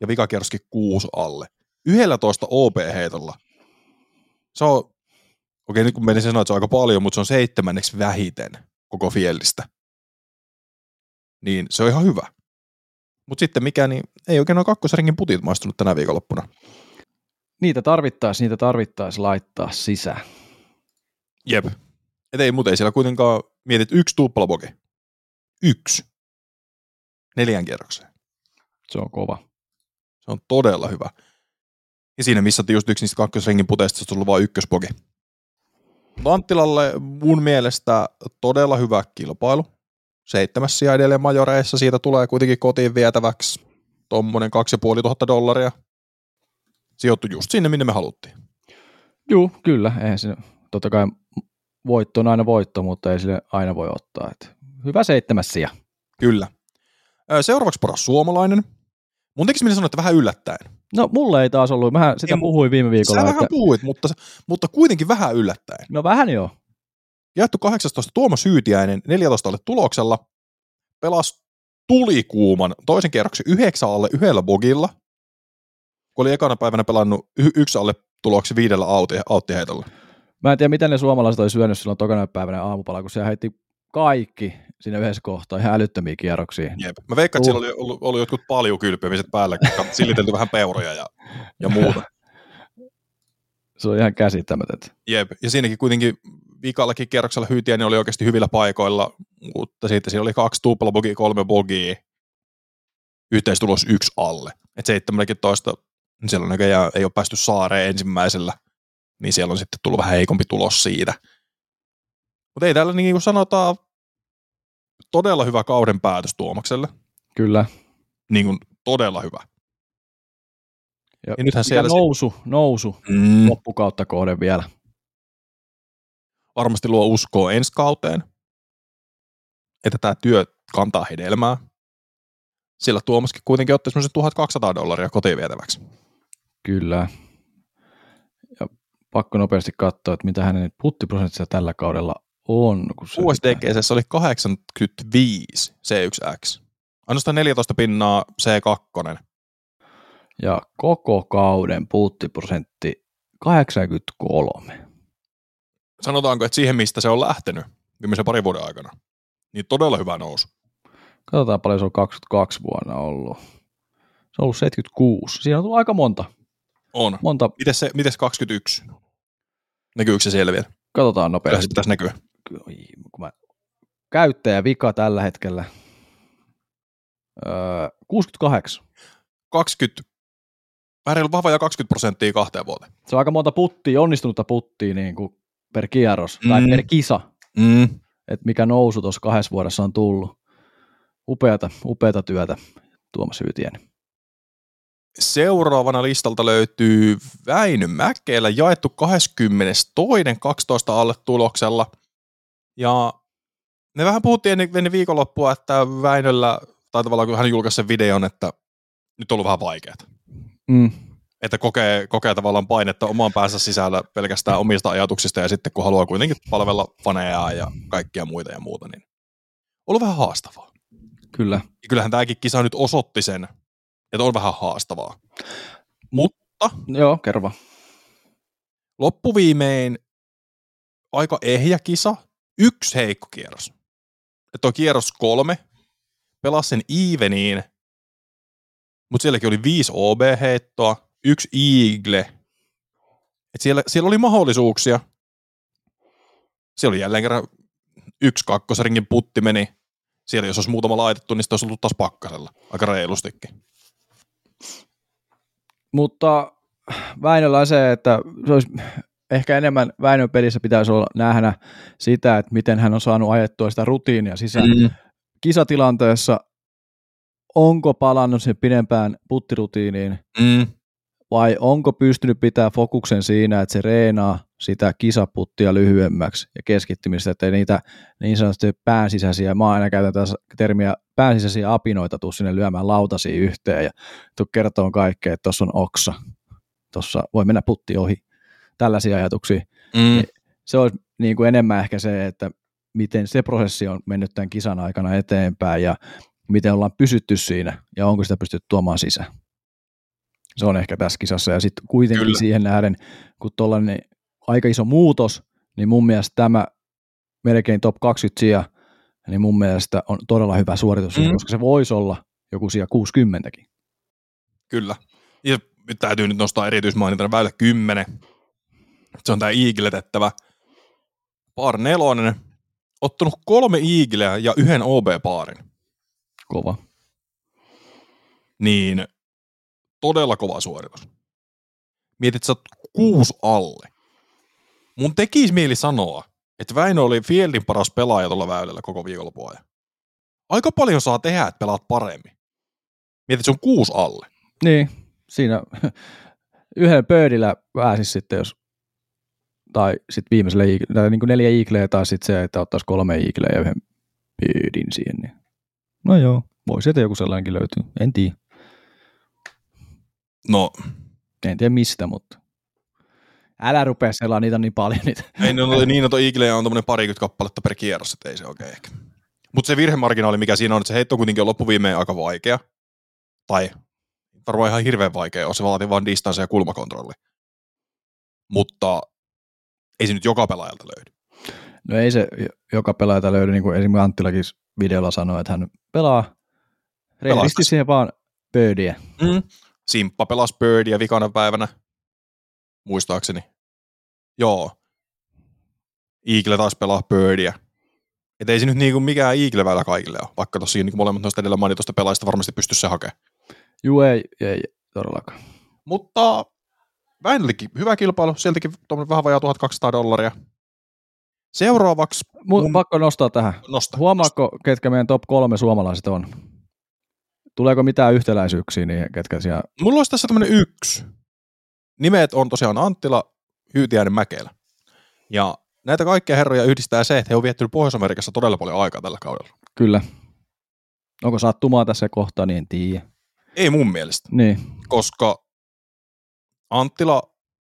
ja vikakierroskin kuusi alle. 11 OP-heitolla. Se on Okei, nyt kun menisin sanoa, että se on aika paljon, mutta se on seitsemänneksi vähiten koko fiellistä. Niin se on ihan hyvä. Mutta sitten mikä, niin ei oikein noin kakkosringin putit maistunut tänä viikonloppuna. Niitä tarvittaisi, niitä tarvittaisi laittaa sisään. Jep. Et ei, mutta ei siellä kuitenkaan mietit yksi tuplabogi. Yksi. Neljän kierrokseen. Se on kova. Se on todella hyvä. Ja siinä missä just yksi niistä kakkosringin puteista, se on ollut vain ykkösbogi. Anttilalle mun mielestä todella hyvä kilpailu. Seitsemäs sija edelleen majoreissa, siitä tulee kuitenkin kotiin vietäväksi tuommoinen 2500 dollaria. Sijoittu just sinne, minne me haluttiin. Joo, kyllä. Eihän se, totta kai voitto on aina voitto, mutta ei sille aina voi ottaa. Et hyvä seitsemäs sija. Kyllä. Seuraavaksi paras suomalainen. Mun tekisi minä sanoa, että vähän yllättäen. No mulle ei taas ollut, mä sitä ei, puhuin viime viikolla. Sä että... vähän puhuit, mutta, mutta kuitenkin vähän yllättäen. No vähän joo. Jaettu 18 Tuomas Syytiäinen 14 alle tuloksella, pelasi tulikuuman toisen kierroksen yhdeksän alle yhdellä bogilla, kun oli ekana päivänä pelannut y- yksi alle tuloksi viidellä auttiheitolla. Mä en tiedä, miten ne suomalaiset oli syönyt silloin tokana päivänä aamupala, kun se heitti kaikki siinä yhdessä kohtaa, ihan älyttömiä kierroksia. Jep. Mä veikkaan, että uh. siellä oli ollut, ollut jotkut paljon kylpymiset päällä, kun silitelty vähän peuroja ja, ja muuta. Se on ihan käsittämätöntä. Jep, ja siinäkin kuitenkin vikallakin kierroksella hyytiä, niin oli oikeasti hyvillä paikoilla, mutta sitten siellä oli kaksi tuplabogia, kolme bogia, yhteistulos yksi alle. Et 17, niin siellä näköjään ei ole päästy saareen ensimmäisellä, niin siellä on sitten tullut vähän heikompi tulos siitä. Mutta ei täällä niin kuin sanotaan, todella hyvä kauden päätös Tuomakselle. Kyllä. Niin kuin todella hyvä. Ja, ja nythän siellä nousu, nousu mm. loppukautta kohden vielä. Varmasti luo uskoa ensi kauteen, että tämä työ kantaa hedelmää. Sillä Tuomaskin kuitenkin otti semmoisen 1200 dollaria kotiin vietäväksi. Kyllä. Ja pakko nopeasti katsoa, että mitä hänen puttiprosentissa tällä kaudella on. Kun se USDGC oli 85 C1X. Ainoastaan 14 pinnaa C2. Ja koko kauden puuttiprosentti 83. Sanotaanko, että siihen mistä se on lähtenyt viimeisen parin vuoden aikana, niin todella hyvä nousu. Katsotaan paljon se on 22 vuonna ollut. Se on ollut 76. Siinä on tullut aika monta. On. Monta. Mites, se, mites 21? Näkyykö se siellä vielä? Katsotaan nopeasti. Kyllä se pitäisi näkyä kun mä, käyttäjävika tällä hetkellä, öö, 68. 20, vähän vahva ja 20 prosenttia kahteen vuoteen. Se on aika monta puttia, onnistunutta puttia niin kuin per kierros mm. tai per kisa, mm. että mikä nousu tuossa kahdessa vuodessa on tullut. Upeata, upeata työtä Tuomas Hyytien. Seuraavana listalta löytyy Väinö Mäkelä, jaettu 22. 12 alle tuloksella – ja me vähän puhuttiin ennen, ennen viikonloppua, että Väinöllä, tai tavallaan kun hän julkaisi sen videon, että nyt on ollut vähän vaikeaa. Mm. Että kokee, kokee tavallaan painetta oman päänsä sisällä pelkästään omista ajatuksista, ja sitten kun haluaa kuitenkin palvella faneja ja kaikkia muita ja muuta, niin on ollut vähän haastavaa. Kyllä. Ja kyllähän tämäkin kisa nyt osoitti sen, Että on vähän haastavaa. Mutta Joo, kerro loppuviimein aika ehjä kisa, yksi heikko kierros. Että on kierros kolme, pelasi sen eveniin, mutta sielläkin oli viisi OB-heittoa, yksi Eagle. Et siellä, siellä oli mahdollisuuksia. Siellä oli jälleen kerran yksi kakkosringin putti meni. Siellä jos olisi muutama laitettu, niin sitten olisi ollut taas pakkasella. Aika reilustikin. Mutta Väinöllä on se, että se olisi ehkä enemmän Väinön pelissä pitäisi olla nähdä sitä, että miten hän on saanut ajettua sitä rutiinia sisään. Mm. Kisatilanteessa onko palannut sen pidempään puttirutiiniin Mm. vai onko pystynyt pitää fokuksen siinä, että se reenaa sitä kisaputtia lyhyemmäksi ja keskittymistä, ettei niitä niin sanotusti päänsisäisiä, mä aina käytän tässä termiä päänsisäisiä apinoita tuu sinne lyömään lautasia yhteen ja tuu kertoo kaikkea, että tuossa on oksa, tuossa voi mennä putti ohi, tällaisia ajatuksia. Mm. Se olisi niin kuin enemmän ehkä se, että miten se prosessi on mennyt tämän kisan aikana eteenpäin ja miten ollaan pysytty siinä ja onko sitä pystytty tuomaan sisään. Se on ehkä tässä kisassa ja sitten kuitenkin Kyllä. Siihen nähden, kun tuollainen aika iso muutos, niin mun mielestä tämä melkein top 20 sija, niin mun mielestä on todella hyvä suoritus, Mm. koska se voisi olla joku sija 60kin. Kyllä. Ja täytyy nyt nostaa erityismainintana väylä 10. Se on tämä iigletettävä par nelonen. Ottanut kolme iigleä ja yhden OB-paarin. Kova. Niin todella kova suoritus. Mietit, sä oot kuusi alle. Mun tekisi mieli sanoa, että Väinö oli Fieldin paras pelaaja tuolla väylällä koko viikonlopun ajan. Aika paljon saa tehdä, että pelaat paremmin. Mietit, se on kuusi alle. Niin, siinä yhden pöydillä pääsisi sitten, jos tai sitten viimeisellä iik- tai niin kuin neljä iikleä tai sitten se, että ottaisi kolme iikleä ja yhden pöydin siihen. Niin. No joo, voi sieltä joku sellainenkin löytyy. En tiedä. No, En tiedä mistä, mutta älä rupea selaa niitä niin paljon niitä. Ei ne ole niin, että Eagleja on tuommoinen parikymmentä kappaletta per kierros, että ei se oikein ehkä. Mutta se virhemarginaali, mikä siinä on, että se heitto kuitenkin on loppuviimeen aika vaikea. Tai varmaan ihan hirveän vaikea, on se vaatii vaan distanssi ja kulmakontrolli. Mutta ei se nyt joka pelaajalta löydy. No ei se joka pelaajalta löydy, niin kuin esimerkiksi Anttilakin videolla sanoi, että hän pelaa siihen vaan pöydiä. Mm. Simppa pelasi Birdia vikana päivänä, muistaakseni. Joo. Eagle taas pelaa Birdia. Et ei se nyt niinku mikään Eagle väylä kaikille ole, vaikka tosiaan niin molemmat noista edellä mainitusta pelaajista varmasti pystyisi se hakemaan. Juu, ei, ei todellakaan. Mutta Väinöllekin hyvä kilpailu, sieltäkin tuommoinen vähän vajaa 1200 dollaria. Seuraavaksi Mun... Mun- Pakko nostaa tähän. nosta. Huomaako, ketkä meidän top kolme suomalaiset on? Tuleeko mitään yhtäläisyyksiä niihin, ketkä siellä... Mulla olisi tässä tämmöinen yksi. Nimet on tosiaan Anttila, Hyytiäinen, Mäkelä. Ja näitä kaikkia herroja yhdistää se, että he on viettänyt Pohjois-Amerikassa todella paljon aikaa tällä kaudella. Kyllä. Onko sattumaa tässä kohtaa, niin en tiedä. Ei mun mielestä, Niin, koska Anttila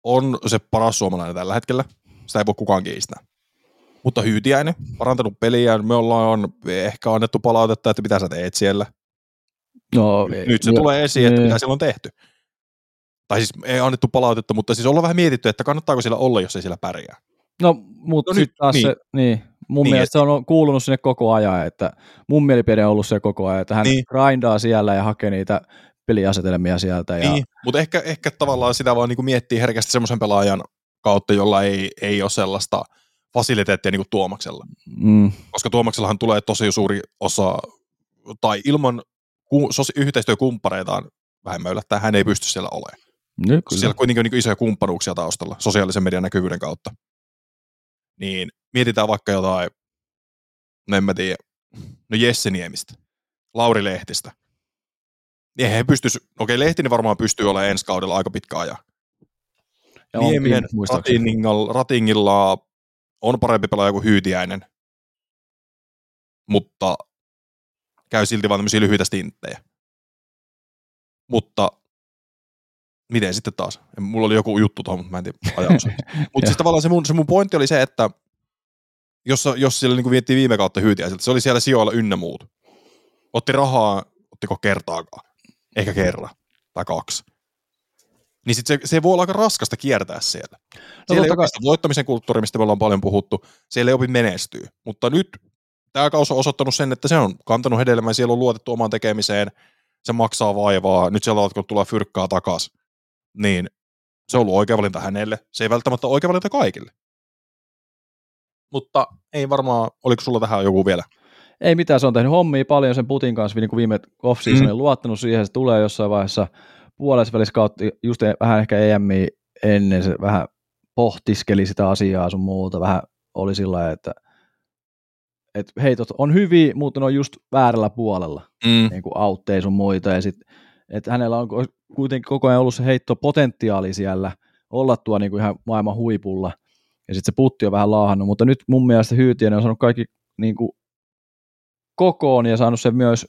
on se paras suomalainen tällä hetkellä. Sitä ei voi kukaan kiistää. Mutta Hyytiäinen, parantanut peliä, me ollaan ehkä annettu palautetta, että mitä sä teet siellä. no, Nyt se jo- tulee esiin, että niin. mitä siellä on tehty. Tai siis ei annettu palautetta, mutta siis ollaan vähän mietitty, että kannattaako siellä olla, jos ei siellä pärjää. No, mutta No no sitten taas niin. niin. se, niin, mun Niin, niin, mielestä se on kuulunut sinne koko ajan, että mun mielipide on ollut se koko ajan, että hän Niin. niin. grindaa siellä ja hakee niitä peliasetelmia sieltä. Ja, Niin, mutta ehkä, ehkä tavallaan sitä vaan niin miettii herkästi semmoisen pelaajan kautta, jolla ei, ei ole sellaista fasiliteettia niin kuin Tuomaksella. mm, Koska Tuomaksellahan tulee tosi suuri osa, tai ilman ku, sos, yhteistyökumppareitaan vähemmän yllättäen, hän ei pysty siellä olemaan. nyt Koska siellä kuitenkin on niin isoja kumppanuuksia taustalla sosiaalisen median näkyvyyden kautta. Niin mietitään vaikka jotain, no en mä tiedä, no Jesse Niemistä, Lauri Lehtistä. Niin he pystyis, okei Lehtinen varmaan pystyy olemaan ensi kaudella aika pitkä ajan. ja Nieminen. Ratingilla, Ratingilla on parempi pelaaja kuin Hyytiäinen, mutta käy silti vain tämmöisiä lyhyitä stinttejä. Mutta miten sitten taas? En- Mulla oli joku juttu tuohon, mutta mä en tiedä. Mutta siis tavallaan se mun, se mun pointti oli se, että jos, jos siellä niin miettii viime kautta Hyytiäiseltä, se oli siellä sijoilla ynnä muut. Otti rahaa, ottiko kertaakaan. Ehkä kerran tai kaksi. Niin sit se, se voi olla aika raskasta kiertää siellä. No, siellä ei ole voittamisen kulttuuri, mistä me ollaan paljon puhuttu, siellä ei opi menestyä. Mutta nyt tämä kausi on osoittanut sen, että se on kantanut hedelmää, siellä on luotettu omaan tekemiseen, se maksaa vaivaa, nyt siellä on tulla fyrkkaa takaisin. Niin se on ollut oikea valinta hänelle. Se ei välttämättä ole oikea valinta kaikille. Mutta ei varmaan, oliko sulla tähän joku vielä? Ei mitään, se on tehnyt hommia paljon sen Putin kanssa, niin kuin viime off mm. luottanut siihen, se tulee jossain vaiheessa puolessa välissä kautta, just vähän ehkä EMI ennen se vähän pohtiskeli sitä asiaa sun muuta, vähän oli sillä että et heitot on hyviä, mutta ne on just väärällä puolella, mm. niin kuin auttei sun muita, ja sit, että hänellä on kuitenkin koko ajan ollut se heittopotentiaali siellä, olla tuo niin kuin ihan maailman huipulla, ja sitten se putti on vähän laahannut, mutta nyt mun mielestä Hyytiönen on saanut kaikki niin kuin kokoon ja saanut sen myös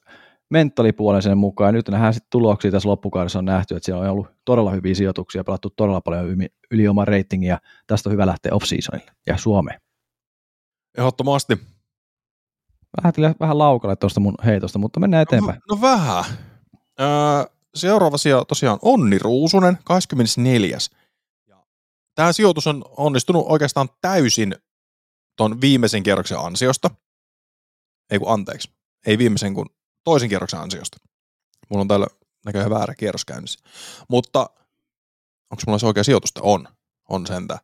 mentalipuolen sen mukaan. Ja nyt nähdään sitten tuloksia tässä loppukaudessa on nähty, että siellä on ollut todella hyviä sijoituksia, pelattu todella paljon yli, yli oman ratingin ja tästä on hyvä lähteä off-seasonille ja Suomeen. Ehdottomasti. Vähän, vähän laukalle tuosta mun heitosta, mutta mennään eteenpäin. No, no vähän. Öö, seuraava sija tosiaan Onni Ruusunen, 24. Tämä sijoitus on onnistunut oikeastaan täysin tuon viimeisen kierroksen ansiosta. Ei kun anteeksi. Ei viimeisen kun toisen kierroksen ansiosta. Mulla on täällä näköjään väärä kierros käynnissä. Mutta onko mulla se oikea sijoitusta? On. On sentä.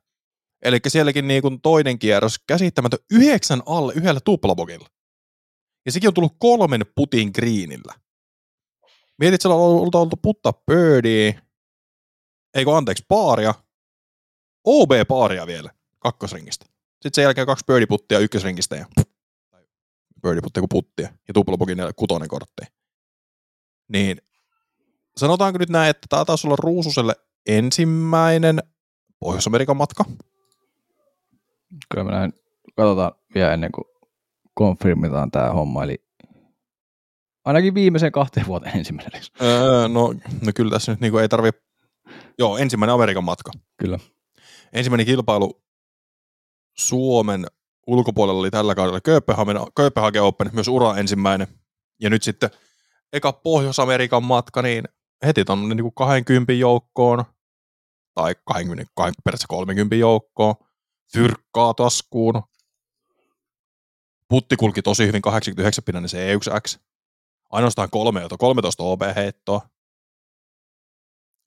Eli sielläkin niin kuin toinen kierros käsittämätön yhdeksän alle yhdellä tuplabogilla. Ja sekin on tullut kolmen putin greenillä. Mietit, että oltu, oltu puttaa birdie, eikö anteeksi, paaria, OB-paaria vielä kakkosringistä. Sitten sen jälkeen kaksi birdie-puttia ykkösringistä ja birdie-puttia kuin puttia ja tuplapokin kutonen kortti. Niin sanotaanko nyt näin, että tämä taisi olla Ruususelle ensimmäinen Pohjois-Amerikan matka? Kyllä me näin, katsotaan vielä ennen kuin konfirmitaan tämä homma, eli ainakin viimeisen kahteen vuoteen ensimmäinen. Öö, no, no kyllä tässä nyt niinku ei tarvi, joo, ensimmäinen Amerikan matka. Kyllä. Ensimmäinen kilpailu Suomen ulkopuolella oli tällä kaudella Kööpenhagen, Kööpenhagen Open, myös ura ensimmäinen. Ja nyt sitten eka Pohjois-Amerikan matka, niin heti tuonne niin 20 joukkoon, tai 20, 20 periaatteessa 30 joukkoon, fyrkkaa taskuun. Putti kulki tosi hyvin 89 pinnainen C1X. Ainoastaan 13 OB-heittoa.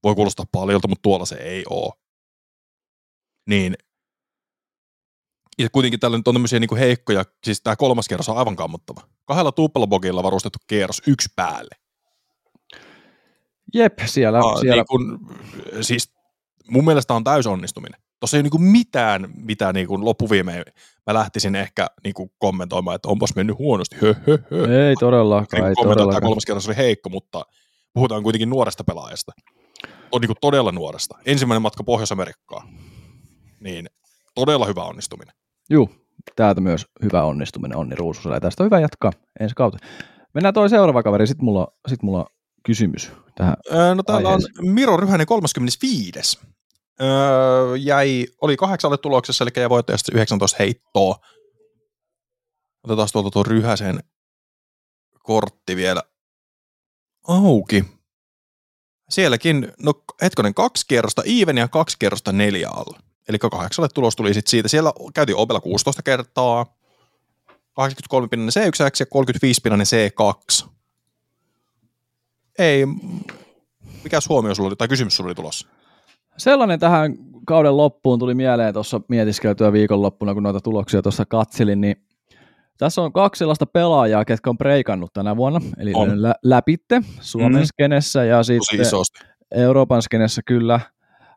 Voi kuulostaa paljolta, mutta tuolla se ei ole niin ja kuitenkin tällä nyt on tämmöisiä niin heikkoja, siis tämä kolmas kierros on aivan kammottava. Kahdella tuplabogilla varustettu kierros yksi päälle. Jep, siellä. Ah, siellä. Niin kun, siis mun mielestä on täysonnistuminen. Tuossa ei ole niin mitään, mitä niin kuin loppuviimeen mä lähtisin ehkä niin kuin kommentoimaan, että onpas mennyt huonosti. Hö, hö, hö. Ei todellakaan. Ei todellakaan. Tämä kolmas kerros oli heikko, mutta puhutaan kuitenkin nuoresta pelaajasta. On niin kuin todella nuoresta. Ensimmäinen matka Pohjois-Amerikkaan niin todella hyvä onnistuminen. Joo, täältä myös hyvä onnistuminen Onni Ruususelle. Ja tästä on hyvä jatkaa ensi kautta. Mennään toi seuraava kaveri, sitten mulla, sit mulla on kysymys tähän öö, No täällä aiheeseen. on Miro Ryhänen 35. Öö, jäi, oli kahdeksalle tuloksessa, eli jäi voittajasta 19 heittoa. Otetaan tuolta tuon Ryhäsen kortti vielä auki. Sielläkin, no hetkonen, kaksi kierrosta even ja kaksi kierrosta neljä alla. Eli kahdeksalle tulos tuli sitten siitä. Siellä käytiin Opella 16 kertaa, 83 pinnanen C1X ja 35 pinnanen C2. Ei, mikä huomio sulla oli, tai kysymys sulla oli tulossa? Sellainen tähän kauden loppuun tuli mieleen tuossa mietiskeltyä viikonloppuna, kun noita tuloksia tuossa katselin, niin tässä on kaksi sellaista pelaajaa, ketkä on breikannut tänä vuonna, eli on. lä- läpitte Suomen mm. skenessä ja sitten Euroopan skenessä kyllä –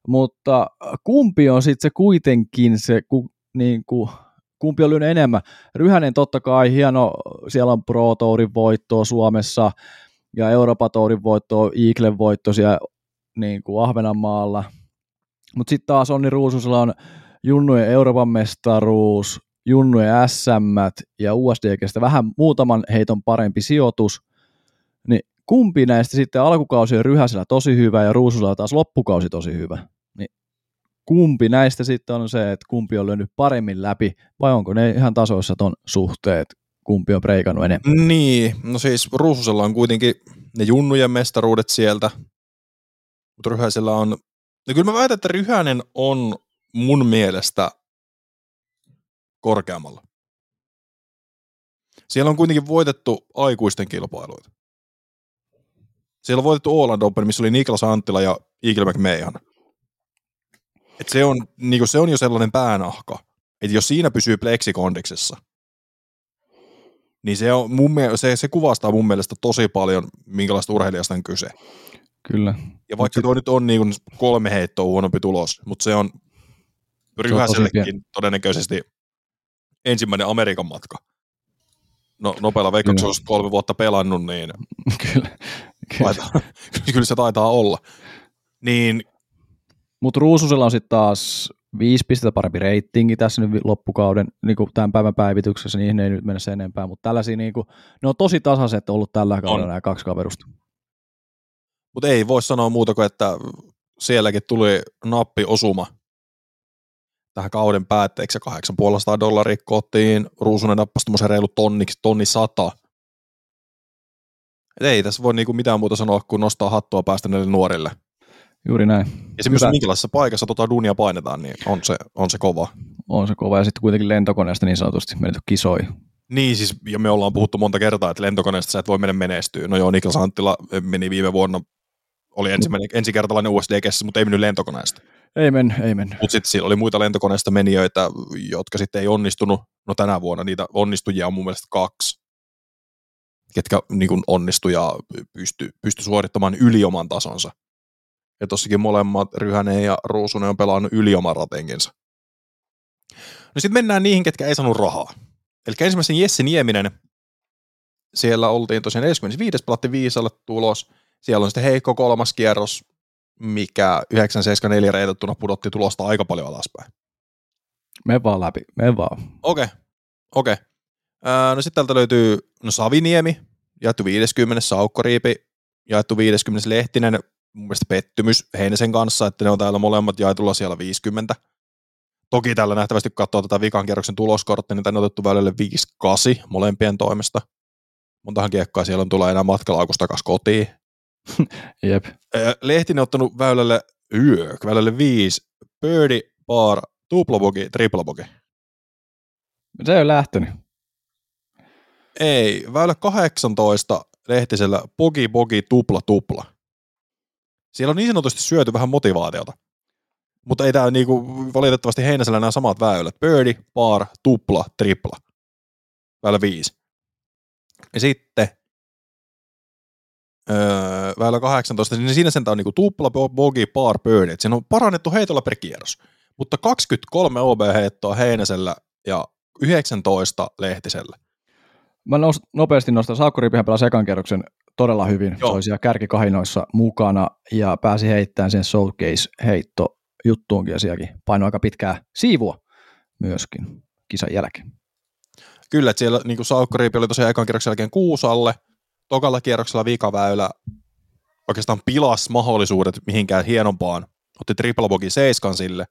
mutta kumpi on sitten se kuitenkin se, ku, niin kuin, kumpi on enemmän. Ryhänen totta kai hieno, siellä on Pro Tourin voittoa Suomessa ja Euroopan Tourin voittoa, Eaglen voitto siellä niin kuin Ahvenanmaalla. Mutta sitten taas Onni Ruususella on Junnujen Euroopan mestaruus, Junnujen SM ja USDGstä vähän muutaman heiton parempi sijoitus. Niin kumpi näistä sitten alkukausi on Ryhäsellä tosi hyvä ja Ruususella taas loppukausi tosi hyvä? Kumpi näistä sitten on se, että kumpi on löynyt paremmin läpi vai onko ne ihan tasoissa ton suhteet, kumpi on breikannut enemmän? Niin, no siis Ruususella on kuitenkin ne junnujen mestaruudet sieltä, mutta Ryhäisellä on, no kyllä mä väitän, että Ryhänen on mun mielestä korkeammalla. Siellä on kuitenkin voitettu aikuisten kilpailuita. Siellä on voitettu Åland Open, missä oli Niklas Anttila ja Eagle McMahon. Et se, on, niin se on jo sellainen päänahka, että jos siinä pysyy pleksikondiksessa, niin se, on mun mielestä, se, se kuvastaa mun mielestä tosi paljon, minkälaista urheilijasta on kyse. Kyllä. Ja vaikka tuo nyt on niin kolme heittoa huonompi tulos, mutta se on Ryhäsellekin todennäköisesti ensimmäinen Amerikan matka. No nopealla veikkauksella, jos kolme vuotta pelannut, niin kyllä, kyllä. Taitaa, kyllä se taitaa olla. Niin, Mutta Ruususella on sitten taas viisi pistettä parempi reitingi tässä nyt loppukauden niin kuin tämän päivän päivityksessä, niin ei nyt mennä sen enempää, mutta tällaisia niin kuin, ne on tosi tasaiset ollut tällä kaudella nämä kaksi kaverusta. Mutta ei voi sanoa muuta kuin, että sielläkin tuli nappi osuma tähän kauden päätteeksi ja 8,5 dollaria koottiin. Ruusunen nappasi tuommoisen reilu tonniksi, tonni sata. Et ei tässä voi niinku mitään muuta sanoa kuin nostaa hattua päästä näille nuorille. Juuri näin. Ja se myös minkälaisessa paikassa tota duunia painetaan, niin on se, on se kova. On se kova, ja sitten kuitenkin lentokoneesta niin sanotusti mennyt kisoihin. Niin, siis, ja me ollaan puhuttu monta kertaa, että lentokoneesta sä et voi mennä menestyä. No joo, Niklas Anttila meni viime vuonna, oli ensimmäinen, ensikertalainen usd mutta ei mennyt lentokoneesta. Ei mennyt, ei mennyt. Mutta sitten siellä oli muita lentokoneesta menijöitä, jotka sitten ei onnistunut. No tänä vuonna niitä onnistujia on mun mielestä kaksi, ketkä niin kuin onnistu ja pysty, pysty suorittamaan yli oman tasonsa. Ja tossakin molemmat, Ryhänen ja Ruusunen, on pelannut yli oman ratenkinsa. No sitten mennään niihin, ketkä ei saanut rahaa. Eli ensimmäisen Jesse Nieminen, siellä oltiin tosiaan 45. pelattiin viisalle tulos. Siellä on sitten heikko kolmas kierros, mikä 974 reitettuna pudotti tulosta aika paljon alaspäin. Me vaan läpi, me vaan. Okei, okay. okei. Okay. no sitten täältä löytyy no Saviniemi, jaettu 50, Saukkoriipi, jaettu 50, Lehtinen, mun mielestä pettymys Heinäsen kanssa, että ne on täällä molemmat jaetulla siellä 50. Toki tällä nähtävästi katsoo tätä vikan kierroksen tuloskorttia, niin tänne on otettu välille 5-8 molempien toimesta. Montahan kiekkaa siellä on tulee enää matkalaukusta takaisin kotiin. Jep. Lehtinen on ottanut väylälle yö, väylälle 5, birdie, par, tuplabogi, triplabogi. Se ei ole lähtenyt. Ei, väylä 18 Lehtisellä bogi, bogi, tupla, tupla. Siellä on niin sanotusti syöty vähän motivaatiota. Mutta ei tämä niinku, valitettavasti Heinäsellä nämä samat väylät. Birdie, par, tupla, tripla. Väylä 5. Ja sitten öö, väylä 18, niin siinä sen on niinku tupla, bogi, par, birdie. Siinä on parannettu heitolla per kierros. Mutta 23 OB-heittoa Heinäsellä ja 19 Lehtisellä. Mä nous, nopeasti nostan, Saakko Ripihän pelasi ekan kerroksen todella hyvin. Joo. Se oli siellä kärkikahinoissa mukana ja pääsi heittämään sen showcase-heitto juttuunkin ja sielläkin painoi aika pitkää siivua myöskin kisan jälkeen. Kyllä, että siellä niin Saukko Riipi oli tosiaan ekan kierroksen jälkeen kuusalle, tokalla kierroksella vikaväylä oikeastaan pilas mahdollisuudet mihinkään hienompaan. Otti triple bogi seiskan sille.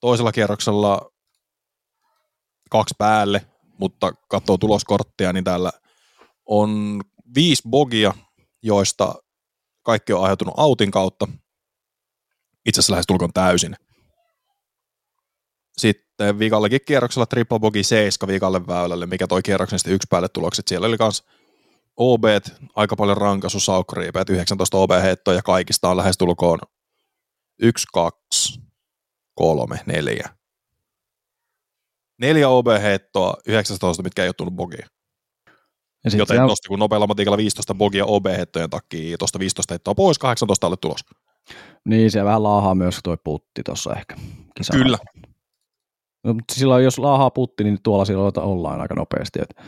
Toisella kierroksella kaksi päälle, mutta katsoo tuloskorttia, niin täällä on viisi bogia, joista kaikki on aiheutunut autin kautta. Itse asiassa lähes tulkoon täysin. Sitten viikallekin kierroksella triple bogi 7 viikalle väylälle, mikä toi kierroksen sitten yksi päälle tulokset. Siellä oli kans OB, aika paljon rankasu, saukkariipeet, 19 OB-heittoa ja kaikista on lähes tulkoon 1, 2, 3, 4. Neljä OB-heittoa, 19, mitkä ei ole tullut bogia. Ja Joten tuosta kun nopealla matikalla 15 bogia OB-heittojen takia, tuosta 15 heittoa pois, 18 alle tulos. Niin, se vähän laahaa myös tuo putti tuossa ehkä. Kisalla. Kyllä. No, mutta silloin jos laahaa putti, niin tuolla silloin ollaan aika nopeasti. Että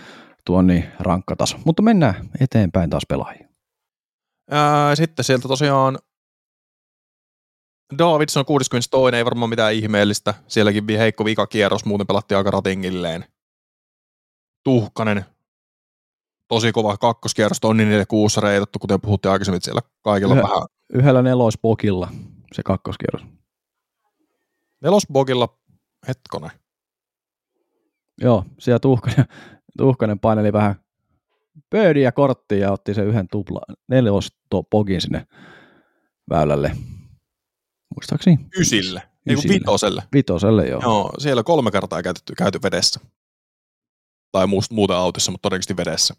tuo on niin rankka taso. Mutta mennään eteenpäin taas pelaajia. Ää, sitten sieltä tosiaan Davidson 62, ei varmaan mitään ihmeellistä. Sielläkin heikko vikakierros, muuten pelattiin aika ratingilleen. Tuhkanen, tosi kova kakkoskierros, tonni 46 reitattu, kuten puhuttiin aikaisemmin, siellä kaikilla Yhä, vähän. Yhdellä nelospokilla se kakkoskierros. Nelospokilla, hetkonen. Joo, siellä tuhkanen, tuhkanen paineli vähän pöydi ja kortti ja otti sen yhden tupla, nelostopogin sinne väylälle. Muistaakseni? Ysille. Ei kun vitoselle. Vitoselle, joo. Joo, siellä kolme kertaa käytetty, käyty vedessä. Tai muuten autossa, mutta todennäköisesti vedessä.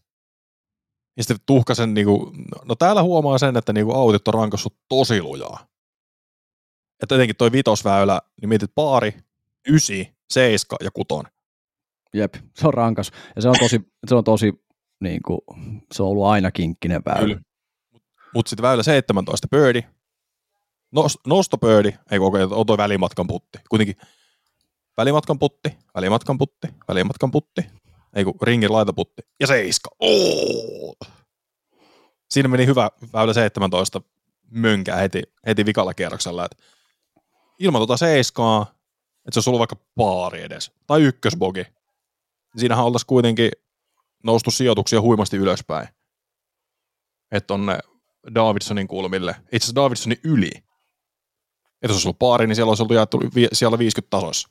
Ja sitten tuhkasen, niinku, no täällä huomaa sen, että niinku autit on rankassut tosi lujaa. Että etenkin toi vitosväylä, niin mietit paari, ysi, seiska ja kuton. Jep, se on rankas. Ja se on tosi, se on tosi niin kuin, se on ollut aina kinkkinen väylä. Mutta sitten väylä 17 birdie, nosto birdie, ei koko ajan, on toi välimatkan putti. Kuitenkin välimatkan putti, välimatkan putti, välimatkan putti, ei kun ringin laitaputti ja seiska. Oo! Siinä meni hyvä väylä 17 mönkää heti, heti vikalla kierroksella. Et ilman tuota seiskaa, että se olisi ollut vaikka paari edes, tai ykkösbogi, niin siinähän oltaisiin kuitenkin noustu sijoituksia huimasti ylöspäin. Että on ne Davidsonin kulmille, itse asiassa Davidsonin yli. Että jos olisi ollut paari, niin siellä olisi oltu jaettu vi- siellä 50 tasoissa.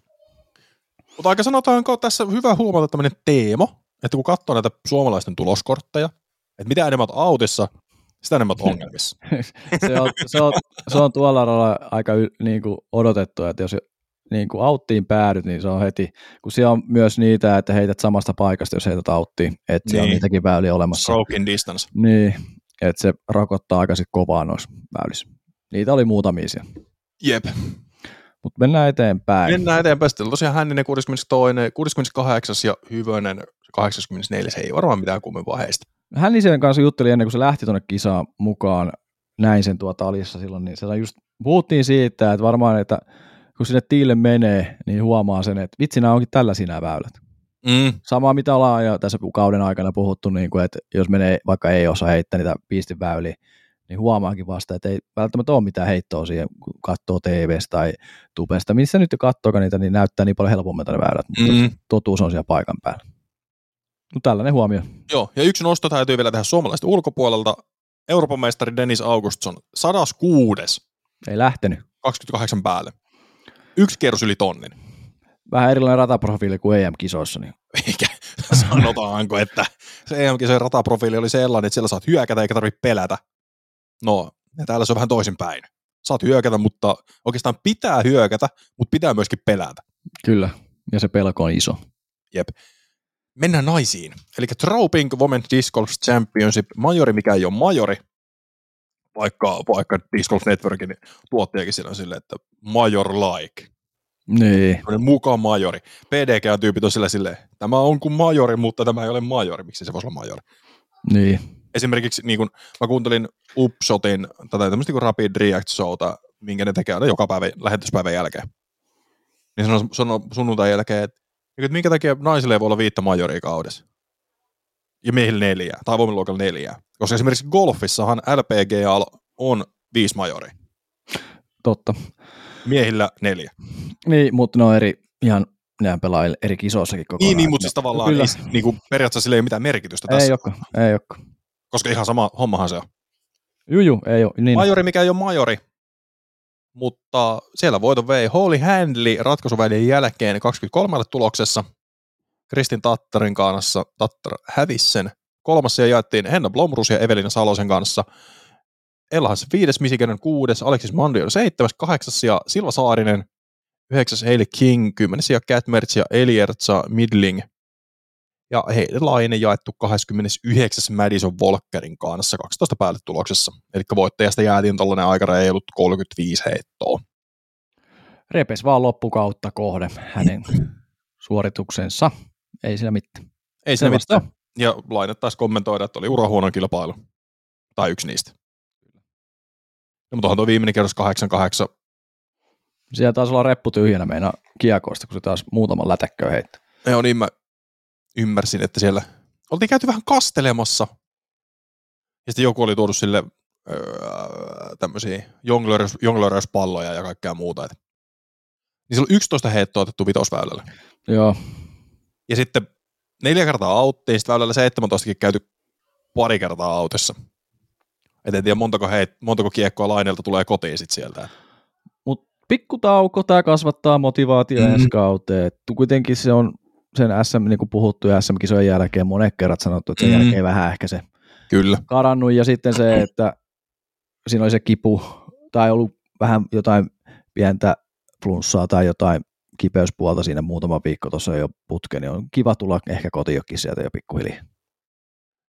Mutta aika sanotaanko tässä hyvä huomata tämmöinen teemo, että kun katsoo näitä suomalaisten tuloskortteja, että mitä enemmän olet autissa, sitä enemmän olet ongelmissa. se, on, se, on, se on tuolla lailla aika y, niin kuin odotettu, että jos niin kuin auttiin päädyt, niin se on heti, kun siellä on myös niitä, että heität samasta paikasta, jos heität auttiin, että siellä on Niin. niitäkin väyliä olemassa. Stroke in distance. Niin, että se rokottaa aika sit kovaa noissa väylissä. Niitä oli muutamia siellä. Jep. Mutta mennään eteenpäin. Mennään eteenpäin. Sitten tosiaan Hänninen 62, 68 ja Hyvönen 84. Ei varmaan mitään kummempaa heistä. Hännisen kanssa juttelin ennen kuin se lähti tuonne kisaan mukaan, näin sen tuota alissa silloin, niin se just puhuttiin siitä, että varmaan, että kun sinne tiille menee, niin huomaa sen, että vitsi, nämä onkin tällaisia nämä väylät. Mm. Samaa mitä ollaan jo tässä kauden aikana puhuttu, niin kuin, että jos menee, vaikka ei osaa heittää niitä pistiväyliä, niin huomaakin vasta, että ei välttämättä ole mitään heittoa siihen, kun katsoo TVstä tai tubesta. Missä nyt katsookaan niitä, niin näyttää niin paljon helpommilta ne väylät, mutta Mm. totuus on siellä paikan päällä. Mutta tällainen huomio. Joo, ja yksi nosto täytyy vielä tehdä suomalaisten ulkopuolelta. Euroopan mestari Dennis Augustsson, 106. Ei lähtenyt. 28 päälle. Yksi kierros yli tonnin. Vähän erilainen rataprofiili kuin EM-kisoissa. Niin. Eikä sanotaanko, että se EM-kisojen rataprofiili oli sellainen, että siellä saat hyökätä eikä tarvitse pelätä. No, ja täällä se on vähän toisinpäin. Saat hyökätä, mutta oikeastaan pitää hyökätä, mutta pitää myöskin pelätä. Kyllä, ja se pelko on iso. Jep. Mennään naisiin. Eli Tropink Women Disc Golf Championship, majori mikä ei ole majori, vaikka, vaikka Disc Golf Networkin tuottajakin siinä on silleen, että major like. Niin, mukaan majori. PDG-tyypit on sillä silleen, tämä on kuin majori, mutta tämä ei ole majori. Miksi se voisi olla majori? niin. Esimerkiksi niin kun, mä kuuntelin Upshotin tätä tämmöistä niin Rapid React Showta, minkä ne tekee aina joka päivä lähetyspäivän jälkeen. Niin sanoi, sanoi sunnuntain jälkeen, että, että minkä takia naisille ei voi olla viittä majoria kaudessa. Ja miehillä neljää, tai voimiluokalla neljää. Koska esimerkiksi golfissahan LPGA on viisi majoria. Totta. Miehillä neljä. Niin, mutta ne on eri, ihan nehän pelaa eri kisoissakin koko Niin, ajan. niin mutta siis tavallaan kyllä. ei, niin kuin periaatteessa sillä ei ole mitään merkitystä tässä. Ei olekaan, ei olekaan. Koska ihan sama hommahan se on. Juju, ei ole. Niin. Majori, mikä ei ole majori, mutta siellä voiton vei Holly Handley ratkaisuvälien jälkeen 23 tuloksessa. Kristin Tattarin kanssa Tattar hävisi sen. Kolmas siellä jaettiin Henna Blomrus ja Evelina Salosen kanssa. Elhas viides, Michigan kuudes, Alexis Mandi on seitsemäs, kahdeksas ja Silva Saarinen, yhdeksäs Hailey King, kymmenes ja Cat Mertz ja Eliertsa Midling. Ja Heilainen jaettu 29. Madison Volkerin kanssa 12 päälle tuloksessa. Eli voittajasta jäätiin tällainen aikareilut 35 heittoa. Repes vaan loppukautta kohde hänen suorituksensa. Ei siinä mitään. Ei Sellaista mitään. Ja Laine taisi kommentoida, että oli urahuonon kilpailu. Tai yksi niistä. No, mutta onhan tuo viimeinen kerros 88. Siellä taisi olla reppu tyhjänä meina kiekoista, kun se taas muutaman lätäkköä heitti. Joo, niin mä ymmärsin, että siellä oltiin käyty vähän kastelemassa. Ja sitten joku oli tuonut sille öö, tämmöisiä jonglööräys- jonglööräyspalloja ja kaikkea muuta. Et. Niin siellä oli 11 heittoa otettu vitosväylällä. Joo, Ja sitten neljä kertaa auttiin, sitten väylällä 17 käyty pari kertaa autossa. Et en tiedä montako, heit, montako kiekkoa laineelta tulee kotiin sitten sieltä. mutta pikku tauko, tämä kasvattaa motivaatiota Mhm. mm. ensi kauteen. Et Kuitenkin se on sen SM, niin kuin puhuttu ja SM-kisojen jälkeen monet kerrat sanottu, että sen Mm. jälkeen vähän ehkä se Kyllä. karannut ja sitten se, että siinä oli se kipu tai ollut vähän jotain pientä flunssaa tai jotain kipeyspuolta siinä muutama viikko tuossa jo putke, niin on kiva tulla ehkä kotiinkin sieltä jo pikkuhiljaa.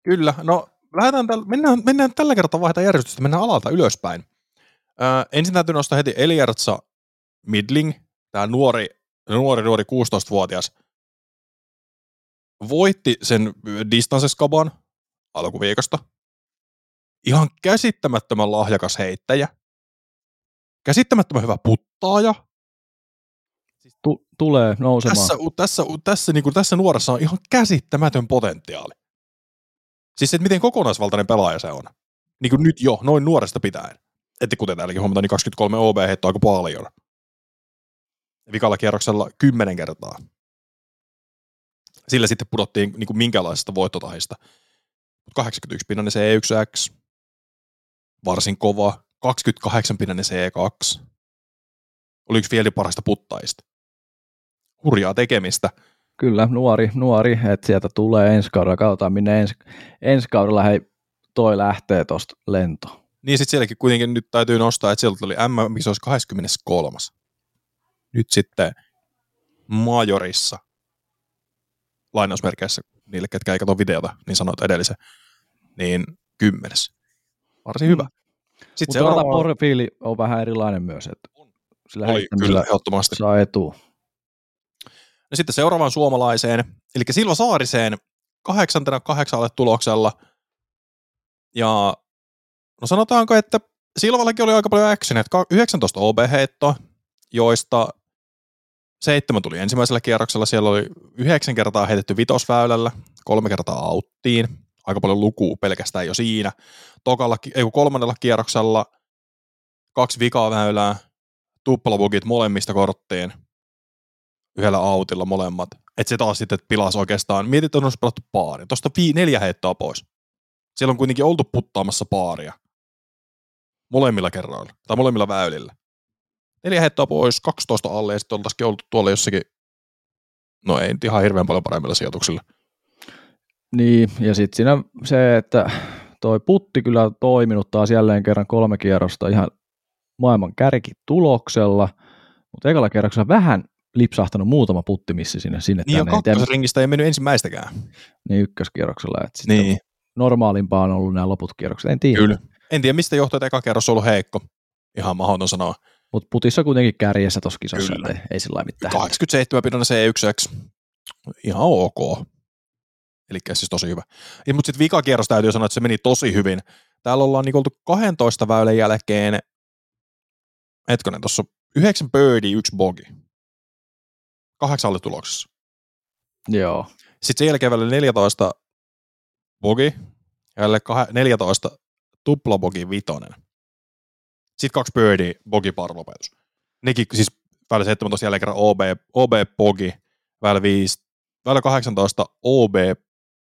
Kyllä, no lähdetään täl, mennään, mennään tällä kertaa vaihtaa järjestystä, mennään alalta ylöspäin. Öö, ensin täytyy nostaa heti Eliartsa Midling, tämä nuori, nuori, nuori 16-vuotias, voitti sen distanceskaban alkuviikosta. Ihan käsittämättömän lahjakas heittäjä. Käsittämättömän hyvä puttaaja. Tu- tulee nousemaan. Tässä, tässä, tässä, niin kuin tässä nuoressa on ihan käsittämätön potentiaali. Siis se, että miten kokonaisvaltainen pelaaja se on. Niin kuin nyt jo, noin nuoresta pitäen. Että kuten täälläkin huomataan, niin 23 OB heittoa aika paljon. Vikalla kierroksella 10 kertaa. Sillä sitten pudottiin niin kuin minkälaisesta voittotahista. 81 pinnanen C1X. Varsin kova. 28 pinnanen C2. Oli yksi vielä parhaista puttaista. Hurjaa tekemistä. Kyllä, nuori, nuori, että sieltä tulee ensi kaudella. Katsotaan, minne ensi, ensi kaudella hei, toi lähtee tuosta lento. Niin sitten sielläkin kuitenkin nyt täytyy nostaa, että sieltä oli M, mikä se olisi 23. Nyt sitten majorissa lainausmerkeissä niille, ketkä ei katso videota, niin sanoit edellisen, niin kymmenes. Varsin hyvä. Sitten Mutta seuraava... seuraava profiili on vähän erilainen myös, että sillä oli kyllä ehdottomasti. saa etu. No sitten seuraavaan suomalaiseen, eli Silva Saariseen kahdeksantena kahdeksalle tuloksella. Ja no sanotaanko, että Silvallakin oli aika paljon actionia, että 19 OB-heittoa, joista seitsemän tuli ensimmäisellä kierroksella. Siellä oli yhdeksän kertaa heitetty vitosväylällä, kolme kertaa auttiin. Aika paljon lukua pelkästään jo siinä. Tokalla, ei kolmannella kierroksella kaksi vikaa väylää, tuplabugit molemmista korttiin, yhdellä autilla molemmat. Että se taas sitten pilasi oikeastaan, mietit, että on pelattu paari. Tuosta vii, neljä heittoa pois. Siellä on kuitenkin oltu puttaamassa paaria. Molemmilla kerroilla, tai molemmilla väylillä. Neljä heittoa pois, 12 alle, ja sitten oltaisikin oltu tuolla jossakin, no ei nyt ihan hirveän paljon paremmilla sijoituksilla. Niin, ja sitten siinä se, että toi putti kyllä on toiminut taas jälleen kerran kolme kierrosta ihan maailman kärkituloksella, mutta ekalla kierroksella vähän lipsahtanut muutama puttimissi sinne, sinne Niin ja tänne. Tiedä, kakkosringistä ei mennyt ensimmäistäkään. niin ykköskierroksella, että sitten Niin, normaalimpaa on ollut nämä loput kierrokset, en tiedä. kyllä. En tiedä, mistä johtuu, että eka kerros on ollut heikko. Ihan mahdoton sanoa. Mutta putissa kuitenkin kärjessä tuossa kisassa, Kyllä. että ei, sillä mitään. 87 pidon C1X. Ihan ok. Eli siis tosi hyvä. Ja, mutta sitten vikakierros täytyy sanoa, että se meni tosi hyvin. Täällä ollaan niin oltu 12 väylän jälkeen, hetkonen, tuossa yhdeksän birdie, yksi bogi. Kahdeksan oli tuloksessa. Joo, Sitten sen jälkeen välillä 14 bogi, ja jälleen kah- 14 tuplabogi vitonen. Sitten kaksi birdie, bogi par lopetus. Nekin siis väillä 17 jälleen kerran OB, OB bogi, väillä 5, väillä 18 OB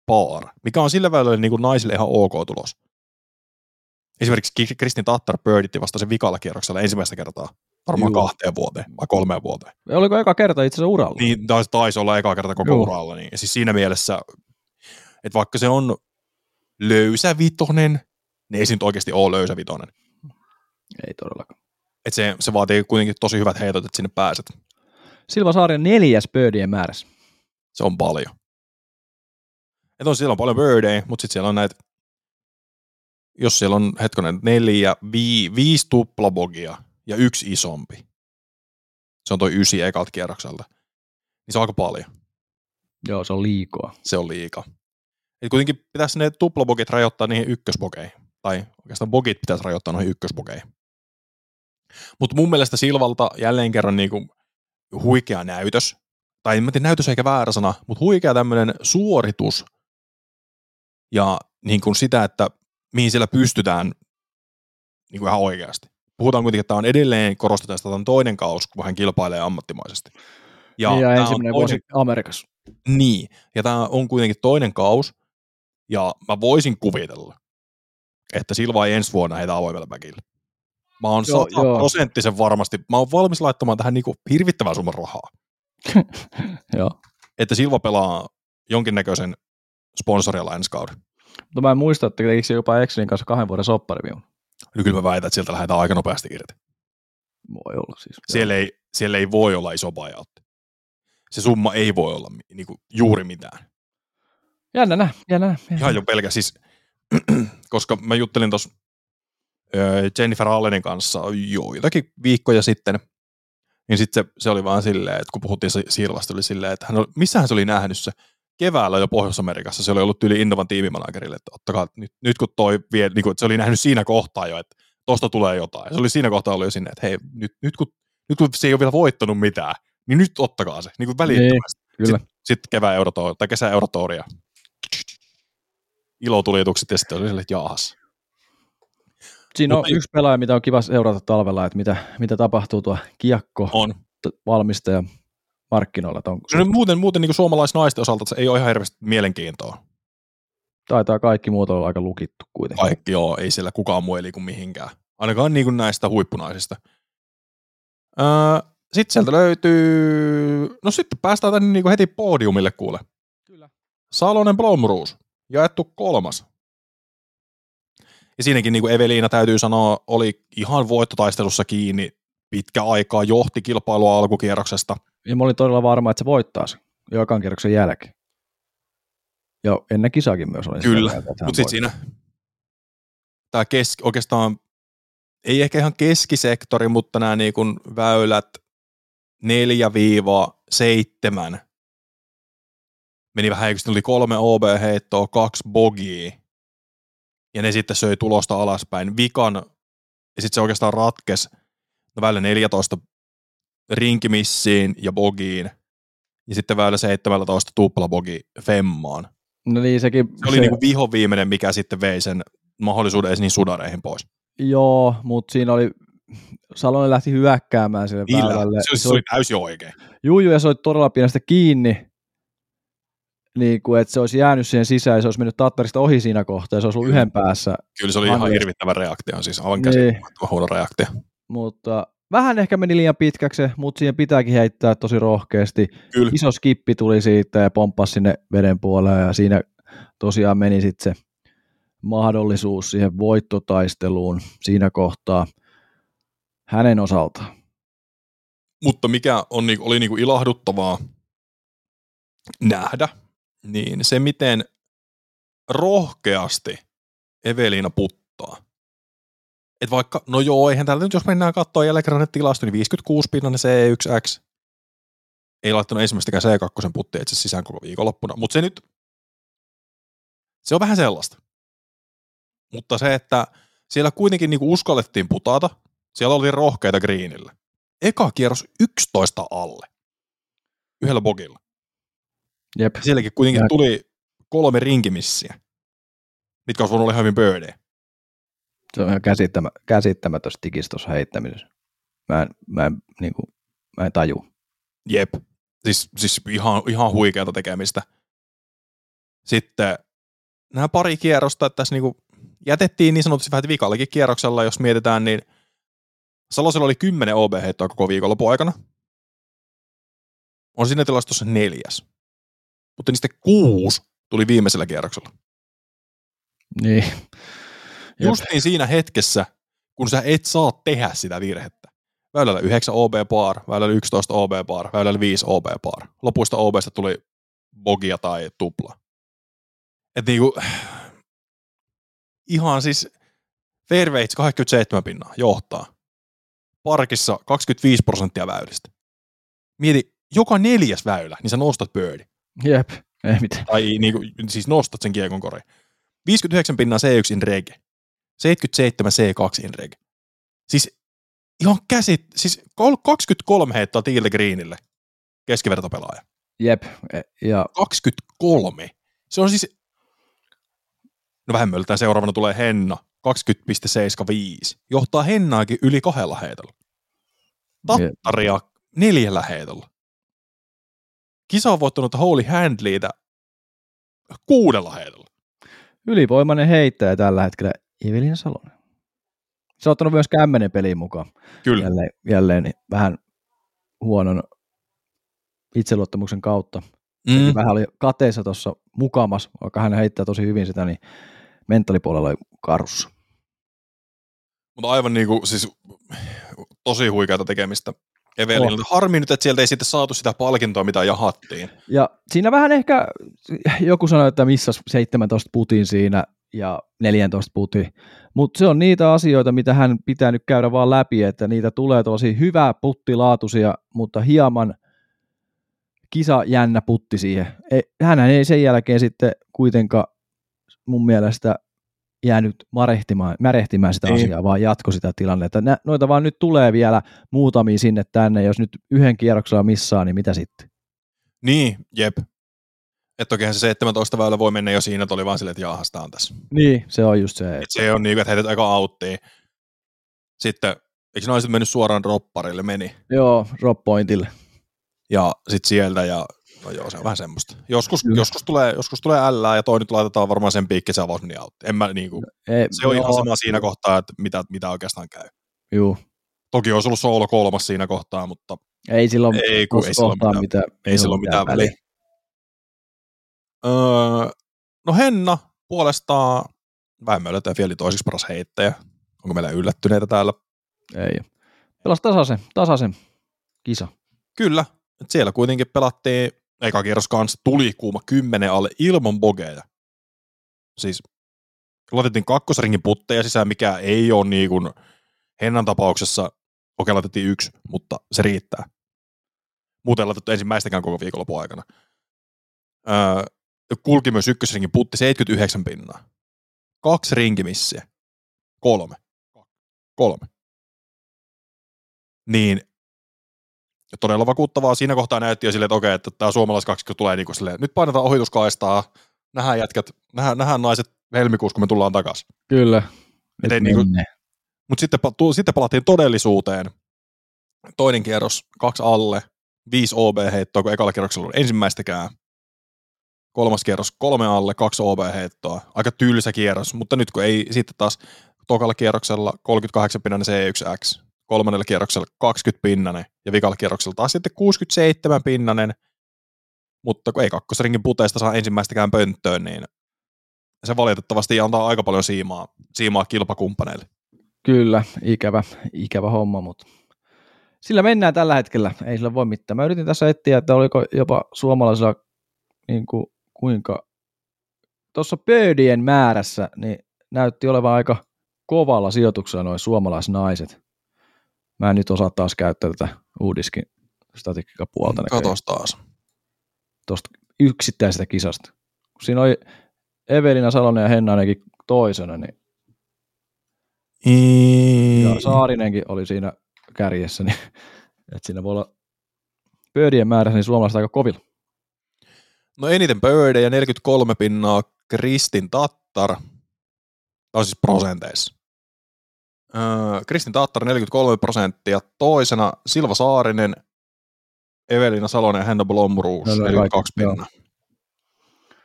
par, mikä on sillä väillä niin kuin naisille ihan ok tulos. Esimerkiksi Ki- Kristin Tattar birditti vasta sen vikalla kierroksella ensimmäistä kertaa. Varmaan Juu. kahteen vuoteen vai kolmeen vuoteen. oliko eka kerta itse asiassa uralla? Niin taisi, taisi olla eka kerta koko Joo. uralla. Niin. Ja siis siinä mielessä, että vaikka se on löysä vitonen, niin ei se nyt oikeasti ole löysä vitonen. Ei todellakaan. Et se, se vaatii kuitenkin tosi hyvät heitot, että sinne pääset. Silva Saaren neljäs birdien määrässä. Se on paljon. Et on, siellä on paljon birdejä, mutta sitten siellä on näitä, jos siellä on hetkonen neljä, vii, viisi tuplabogia ja yksi isompi. Se on toi ysi ekalta kierrokselta. Niin se on aika paljon. Joo, se on liikoa. se on liika. Et kuitenkin pitäisi ne tuplabogit rajoittaa niihin ykkösbogeihin. Tai oikeastaan bogit pitäisi rajoittaa noihin ykkösbogeihin. Mutta mun mielestä Silvalta jälleen kerran niinku huikea näytös. Tai en mä tiedä näytös eikä väärä sana, mutta huikea tämmöinen suoritus. Ja niin kuin sitä, että mihin siellä pystytään niin kuin ihan oikeasti. Puhutaan kuitenkin, että tämä on edelleen korostetaan, että tämä on toinen kaus, kun hän kilpailee ammattimaisesti. Ja, niin, ja tää on ensimmäinen vuosi Amerikassa. niin, ja tämä on kuitenkin toinen kaus, ja mä voisin kuvitella, että Silva ei ensi vuonna heitä avoimella päkillä. Mä oon sataprosenttisen varmasti, mä oon valmis laittamaan tähän niinku hirvittävän summan rahaa. Joo. että Silva pelaa jonkinnäköisen sponsorilla ensi kauden. Mutta mä en muista, että tekikö se jopa Excelin kanssa kahden vuoden soppariviun. No kyllä mä väitän, että sieltä lähdetään aika nopeasti irti. Voi olla siis. Siellä ei, siellä ei voi olla iso buyout. Se summa ei voi olla niin kuin, juuri mitään. Jännä nä, jännä nä. jännä. Ihan jo pelkä siis, koska mä juttelin tuossa Jennifer Allenin kanssa jo jotakin viikkoja sitten, niin sitten se, se, oli vaan silleen, että kun puhuttiin Silvasta, oli silleen, että hän oli, missähän se oli nähnyt se keväällä jo Pohjois-Amerikassa, se oli ollut yli Innovan tiimimanagerille, että ottakaa, nyt, nyt kun toi vie, niin kuin, se oli nähnyt siinä kohtaa jo, että tosta tulee jotain. Ja se oli siinä kohtaa ollut jo sinne, että hei, nyt, nyt, kun, nyt kun se ei ole vielä voittanut mitään, niin nyt ottakaa se, niin kuin välittömästi. Niin, kyllä. Sitten, sitten kevään eurotoori, tai kesän eurotoria. Ilotulitukset ja sitten oli sille, että jaahas. Siinä on Mutta- yksi pelaaja, mitä on kiva seurata talvella, että mitä, mitä tapahtuu tuo kiekko On. valmistaja markkinoilla. Onko, No muuten, muuten niin suomalaisnaisten osalta se ei ole ihan hirveästi mielenkiintoa. taitaa kaikki muut olla aika lukittu kuitenkin. Kaikki joo, ei siellä kukaan muu ei liiku mihinkään. Ainakaan niin kuin näistä huippunaisista. Öö, sitten sieltä löytyy, no sitten päästään tänne niin kuin heti podiumille kuule. Kyllä. Salonen Blomruus, jaettu kolmas. Ja siinäkin niin kuin Eveliina täytyy sanoa, oli ihan voittotaistelussa kiinni pitkä aikaa, johti kilpailua alkukierroksesta. Ja mä olin todella varma, että se voittaa sen kierroksen jälkeen. Ja ennen kisaakin myös olin sitä Kyllä, Mutta sitten siinä tämä kes, oikeastaan, ei ehkä ihan keskisektori, mutta nämä niin kuin väylät 4-7 meni vähän, eikö oli kolme OB-heittoa, kaksi bogia, ja ne sitten söi tulosta alaspäin. Vikan, ja sitten se oikeastaan ratkes no väylä 14 rinkimissiin ja bogiin, ja sitten väylä 17 tuplabogi femmaan. No niin, sekin, Se oli niinku viho viimeinen, mikä sitten vei sen mahdollisuuden edes niin sudareihin pois. Joo, mutta siinä oli, Salonen lähti hyökkäämään sille Niillä, väylälle. se, oli, se oli täysin oikein. Juu, juu, ja se oli todella pienestä kiinni, niin kuin, että se olisi jäänyt siihen sisään ja se olisi mennyt Tattarista ohi siinä kohtaa ja se olisi ollut yhden päässä. Kyllä se oli ihan Annes. hirvittävä reaktio, siis aivan Niin. huono reaktio. Mutta vähän ehkä meni liian pitkäksi, mutta siihen pitääkin heittää tosi rohkeasti. Kyllä. Iso skippi tuli siitä ja pomppasi sinne veden puolelle ja siinä tosiaan meni sitten se mahdollisuus siihen voittotaisteluun siinä kohtaa hänen osaltaan. Mutta mikä on, niinku- oli niinku ilahduttavaa nähdä, niin se miten rohkeasti Eveliina puttaa. Et vaikka, no joo, eihän täällä nyt, jos mennään katsoa jälleen kerran tilasto, niin 56 pinnanen C1X. Ei laittanut ensimmäistäkään C2 puttia itse sisään koko viikonloppuna, mutta se nyt, se on vähän sellaista. Mutta se, että siellä kuitenkin niinku uskallettiin putata, siellä oli rohkeita greenillä. Eka kierros 11 alle. Yhdellä bogilla. Jep. Sielläkin kuitenkin Ja- tuli kolme rinkimissiä, mitkä olisi voinut olla hyvin birdie. Se on ihan käsittämä, käsittämätön stikis tuossa heittämisessä. Mä en, mä en, niin kuin, mä en taju. Jep. Siis, siis ihan, ihan huikeata tekemistä. Sitten nämä pari kierrosta, että tässä niinku jätettiin niin sanotusti vähän viikallakin kierroksella, jos mietitään, niin Salosella oli 10 OB-heittoa koko viikonlopun aikana. On siinä tilastossa neljäs. Mutta niistä kuusi tuli viimeisellä kierroksella. Niin. Jep. Justiin siinä hetkessä, kun sä et saa tehdä sitä virhettä. Väylällä 9 OB par, väylällä 11 OB par, väylällä 5 OB par. Lopuista OBsta tuli bogia tai tupla. Et niinku, ihan siis fairways 87 pinnaa johtaa. Parkissa 25 prosenttia väylistä. Mieti, joka neljäs väylä, niin sä nostat birdie. Jep. Ei mitään. Tai niinku, siis nostat sen kiekon koriin. 59 pinnaa C1 in rege. 77 C2 in rege. Siis ihan käsit, siis kol- 23 heittoa Tiilde Greenille keskivertopelaaja. Jep. E- Ja 23. Se on siis, no vähemmältä seuraavana tulee Henna, 20,75. Johtaa Hennaakin yli kahdella heitolla. Tattaria neljällä heitolla. Kisa on voittanut Holy Handleytä kuudella heitolla. ylivoimainen heittäjä tällä hetkellä Evelina Salonen. Se on ottanut myös kämmenen peliin mukaan. Kyllä. Jälleen, jälleen vähän huonon itseluottamuksen kautta. Mm. Vähän oli kateessa tuossa mukamas, vaikka hän heittää tosi hyvin sitä, niin mentaalipuolella oli karussa. Mutta aivan niin kuin, siis tosi huikeata tekemistä Evelinilta. Harmi nyt, että sieltä ei sitten saatu sitä palkintoa, mitä jahattiin. Ja siinä vähän ehkä, joku sanoi, että missä 17 putin siinä ja 14 putin, mutta se on niitä asioita, mitä hän pitää nyt käydä vaan läpi, että niitä tulee tosi hyvää puttilaatuisia, mutta hieman kisa jännä putti siihen. Hän ei sen jälkeen sitten kuitenkaan mun mielestä jäänyt marehtimaan, märehtimään sitä niin. asiaa, vaan jatko sitä tilannetta. Nä, noita vaan nyt tulee vielä muutamia sinne tänne, jos nyt yhden kierroksella missaa, niin mitä sitten? Niin, jep. Että tokihan se 17 väylä voi mennä jo siinä, että oli vaan silleen, että jaahas, on tässä. Niin, se on just se. Et se on niin, että heität aika auttiin. Sitten, eikö naiset mennyt suoraan dropparille? Meni. Joo, drop pointille. Ja sitten sieltä, ja No joo, se on vähän semmoista. Joskus, joskus, tulee, joskus tulee ällää ja toi nyt laitetaan varmaan sen piikki, se avaus meni out. En mä, niinku, no, ei, se on joo. ihan sama siinä kohtaa, että mitä, mitä oikeastaan käy. Joo. Toki olisi ollut soolo kolmas siinä kohtaa, mutta ei silloin, ei, kun, ei silloin mitään, mitään, ei silloin mitään väliä. Öö, no Henna puolestaan vähemmän löytää vielä toiseksi paras heittäjä. Onko meillä yllättyneitä täällä? Ei. Pelas tasaisen, tasaisen kisa. Kyllä. Siellä kuitenkin pelattiin eka kierros kanssa tuli kuuma kymmenen alle ilman bogeja. Siis laitettiin kakkosringin putteja sisään, mikä ei ole niin kuin Hennan tapauksessa, okei laitettiin yksi, mutta se riittää. Muuten laitettu ensimmäistäkään koko viikonlopun aikana. Öö, kulki myös ykkösringin putti 79 pinnaa. Kaksi rinkimissiä. Kolme. Kolme. Niin ja todella vakuuttavaa. Siinä kohtaa näytti jo silleen, että okei, että tämä suomalaiskaksikko tulee niin kuin silleen, nyt painetaan ohituskaistaa, nähdään jätkät, nähdään, nähdään naiset helmikuussa, kun me tullaan takaisin. Kyllä. niin kuin, mutta sitten, sitten palattiin todellisuuteen. Toinen kierros, kaksi alle, viisi OB-heittoa, kun ekalla kierroksella oli ensimmäistäkään. Kolmas kierros, kolme alle, kaksi OB-heittoa. Aika tylsä kierros, mutta nyt kun ei sitten taas tokalla kierroksella 38 pinnainen C1X, kolmannella kierroksella 20 pinnanen ja vikalla kierroksella taas sitten 67 pinnanen, mutta kun ei kakkosringin puteista saa ensimmäistäkään pönttöön, niin se valitettavasti antaa aika paljon siimaa, siimaa kilpakumppaneille. Kyllä, ikävä, ikävä homma, mutta sillä mennään tällä hetkellä, ei sillä voi mitään. Mä yritin tässä etsiä, että oliko jopa suomalaisilla niin kuin, kuinka tuossa pöydien määrässä, niin näytti olevan aika kovalla sijoituksella noin suomalaisnaiset. Mä en nyt osaa taas käyttää tätä uudiskin statiikkapuolta. Katos taas. Tuosta yksittäisestä kisasta. Siinä oli Evelina Salonen ja Henna ainakin toisena, niin I... ja Saarinenkin oli siinä kärjessä, niin että siinä voi olla pöydien määrässä niin suomalaiset aika kovilla. No eniten pöydejä, 43 pinnaa Kristin Tattar. On siis prosenteissa. Kristin Taattar 43 prosenttia, toisena Silva Saarinen, Evelina Salonen ja Henna Blomruus no, 42 pinnaa.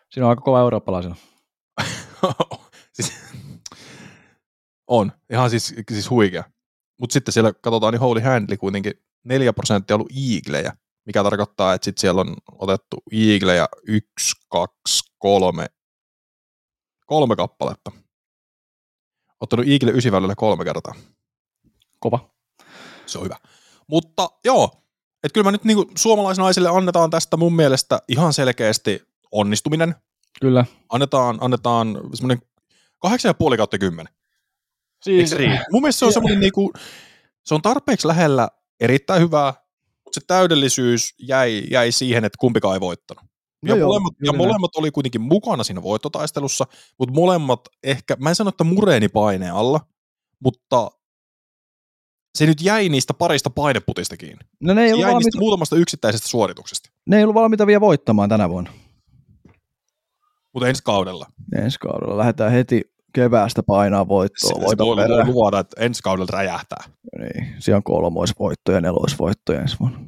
Siinä on aika kova eurooppalaisena. siis, on, ihan siis, siis huikea. Mutta sitten siellä katsotaan, niin Holy Handli kuitenkin 4 prosenttia ollut iiglejä, mikä tarkoittaa, että sitten siellä on otettu iiglejä 1, 2, 3, kolme kappaletta ottanut Eagle 9 kolme kertaa. Kova. Se on hyvä. Mutta joo, että kyllä mä nyt niinku suomalaisnaisille annetaan tästä mun mielestä ihan selkeästi onnistuminen. Kyllä. Annetaan, annetaan semmoinen 8,5 kautta 10. Siis, mun mielestä se on semmoinen niinku, se on tarpeeksi lähellä erittäin hyvää, mutta se täydellisyys jäi, jäi siihen, että kumpikaan ei voittanut. Ja, joo, molemmat, joo, ja molemmat oli kuitenkin mukana siinä voittotaistelussa, mutta molemmat ehkä, mä en sano, että mureeni paineen alla, mutta se nyt jäi niistä parista paineputista kiinni. No ne ei se jäi valmiita... niistä muutamasta yksittäisestä suorituksesta. Ne ei ollut valmiita vielä voittamaan tänä vuonna. Mutta ensi kaudella. Ensi kaudella lähdetään heti keväästä painaa voittoa. Se, se voi luoda, että ensi kaudella räjähtää. Niin, siellä on kolmoisvoitto ja neloisvoittoja ensi vuonna.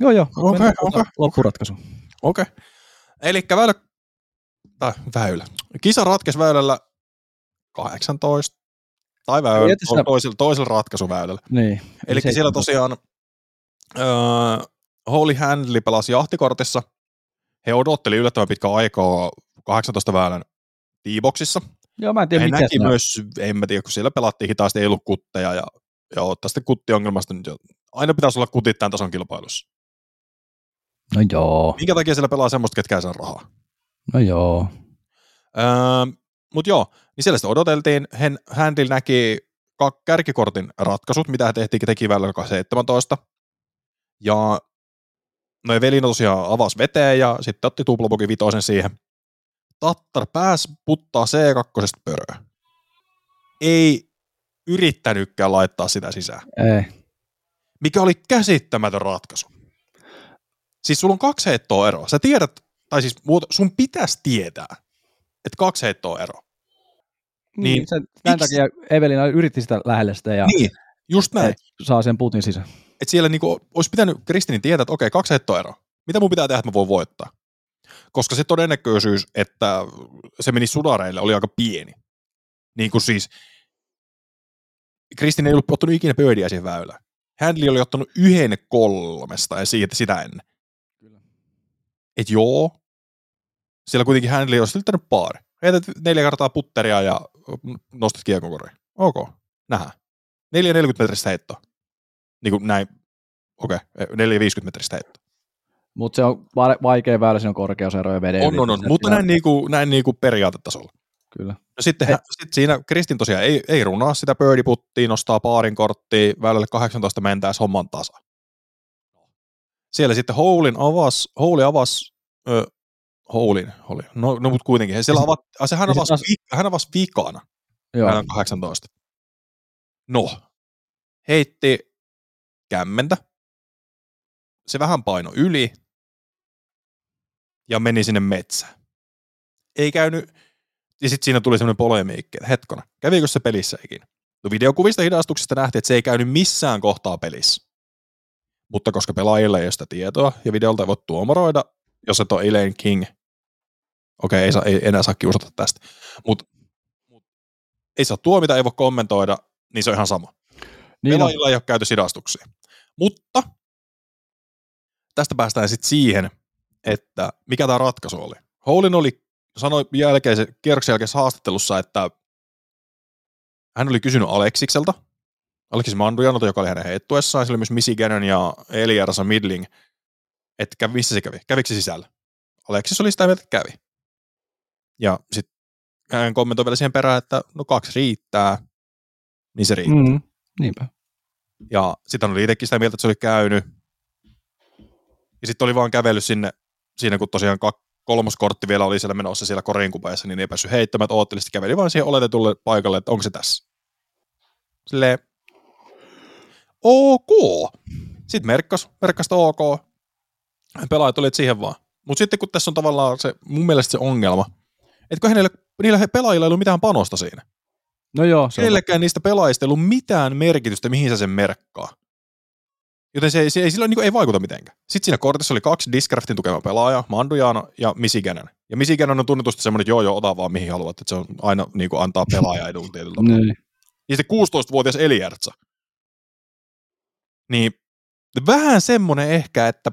Joo, joo. Okei, okay, okay. Loppuratkaisu. Okei. Okay. Eli väylä, tai väylä. Kisa ratkesi väylällä 18, tai väylä, to, toisella, toisella ratkaisuväylällä. Niin. Eli siellä tosiaan öö, Holy Handley pelasi jahtikortissa. He odotteli yllättävän pitkän aikaa 18 väylän T-boxissa. Joo, mä en tiedä, He mikä näki myös, en mä tiedä, kun siellä pelattiin hitaasti, ei ollut kutteja ja, ja tästä kuttiongelmasta nyt jo, aina pitäisi olla kutit tämän tason kilpailussa. No joo, Minkä takia siellä pelaa semmoista, ketkä ei saa rahaa? no joo. Öö, Mutta joo, niin siellä sitten odoteltiin. Hen, Handel näki kärkikortin ratkaisut, mitä he tehtiin, teki välillä 17. Ja noin velino tosiaan avasi veteen ja sitten otti tuplapuki vitosen siihen. Tattar pääsi puttaa C2 pöröä. Ei yrittänytkään laittaa sitä sisään. Ei. Mikä oli käsittämätön ratkaisu. Siis sulla on kaksi heittoa eroa. Sä tiedät, tai siis sun pitäisi tietää, että kaksi heittoa eroa. Niin, Niin, sen, tämän miksi- takia Evelina yritti sitä lähellä sitä ja Niin, just näin. et saa sen putin sisään. että siellä niinku olisi pitänyt Kristinin tietää, että okei, kaksi heittoa eroa. Mitä mun pitää tehdä, että mä voin voittaa? Koska se todennäköisyys, että se meni sudareille, oli aika pieni. Niin kuin siis, Kristin ei ollut ottanut ikinä pöydiä siihen väylään. Handley oli ottanut yhden kolmesta ja siitä sitä ennen. Joo, siellä kuitenkin Handley olisi yrittänyt paari. Heität neljä kertaa putteria ja nostat kiekon koriin. Ok, nähdään. 440 metristä heittoa. Niin kuin näin, okei, okay. 450 metristä heittoa. Mutta se on va- vaikea väylä, siinä on korkeusero ja veden. On, on, on, mutta näin, niinku, näin niinku periaatetasolla. Kyllä. No sitten hän, sit siinä Kristin tosiaan ei, ei runaa sitä birdie nostaa paarin korttia, väylälle 18 mentäessä homman tasa. Siellä sitten Houlin avas, Houli avas, ö, Houlin, Houli, no, no mutta kuitenkin, he siellä avat, se hän avasi, taas- hän avasi vikana, Joo. väylän 18. No, heitti kämmentä, se vähän paino yli ja meni sinne metsään. Ei käynyt, ja sitten siinä tuli semmoinen polemiikki, että hetkona, kävikö se pelissä ikinä? No videokuvista hidastuksesta nähtiin, että se ei käynyt missään kohtaa pelissä. Mutta koska pelaajilla ei ole sitä tietoa ja videolta ei voi tuomaroida, jos et ole Elaine King, okei, ei, saa, ei enää saa kiusata tästä, mutta mut, ei saa tuomita, ei voi kommentoida, niin se on ihan sama. Niin on. Pelaajilla ei ole käyty sidastuksia. Mutta tästä päästään sitten siihen, että mikä tämä ratkaisu oli. Houlin oli, sanoi jälkeisen, kierroksen jälkeisessä haastattelussa, että hän oli kysynyt Aleksikselta, Aleksis Mandujanota, joka oli hänen heittuessaan, siellä oli myös Missy Gannon ja Eliarasa Midling, että kävi, missä se kävi, kävikö se sisällä. Aleksis oli sitä mieltä, että kävi. Ja sitten hän kommentoi vielä siihen perään, että no kaksi riittää, niin se riittää. Mm, niinpä. Ja sitten oli itsekin sitä mieltä, että se oli käynyt. Ja sitten oli vaan kävellyt sinne, siinä kun tosiaan kak- kolmoskortti vielä oli siellä menossa siellä korinkupeessa, niin ei päässyt heittämään, että ootteli, sitten käveli vaan siihen oletetulle paikalle, että onko se tässä. Silleen, ok. Sitten merkkas, merkkasta ok. Pelaajat olivat siihen vaan. Mutta sitten kun tässä on tavallaan se, mun mielestä se ongelma, että kun hänellä, niillä pelaajilla ei ollut mitään panosta siinä. No joo, se on, Kenellekään niistä pelaajista ei ollut mitään merkitystä, mihin sä sen merkkaa. Joten se, ei- se ei silloin niin ei vaikuta mitenkään. Sitten siinä kortissa oli kaksi Discraftin tukema pelaajaa, Mandujano ja Misiganen. Ja Misiganen on tunnetusti semmoinen, että joo joo, ota vaan mihin haluat, että se on aina niin kuin antaa pelaaja edun tietyllä tavalla. Ja sitten 16-vuotias Eliärtsä. Niin vähän semmoinen ehkä, että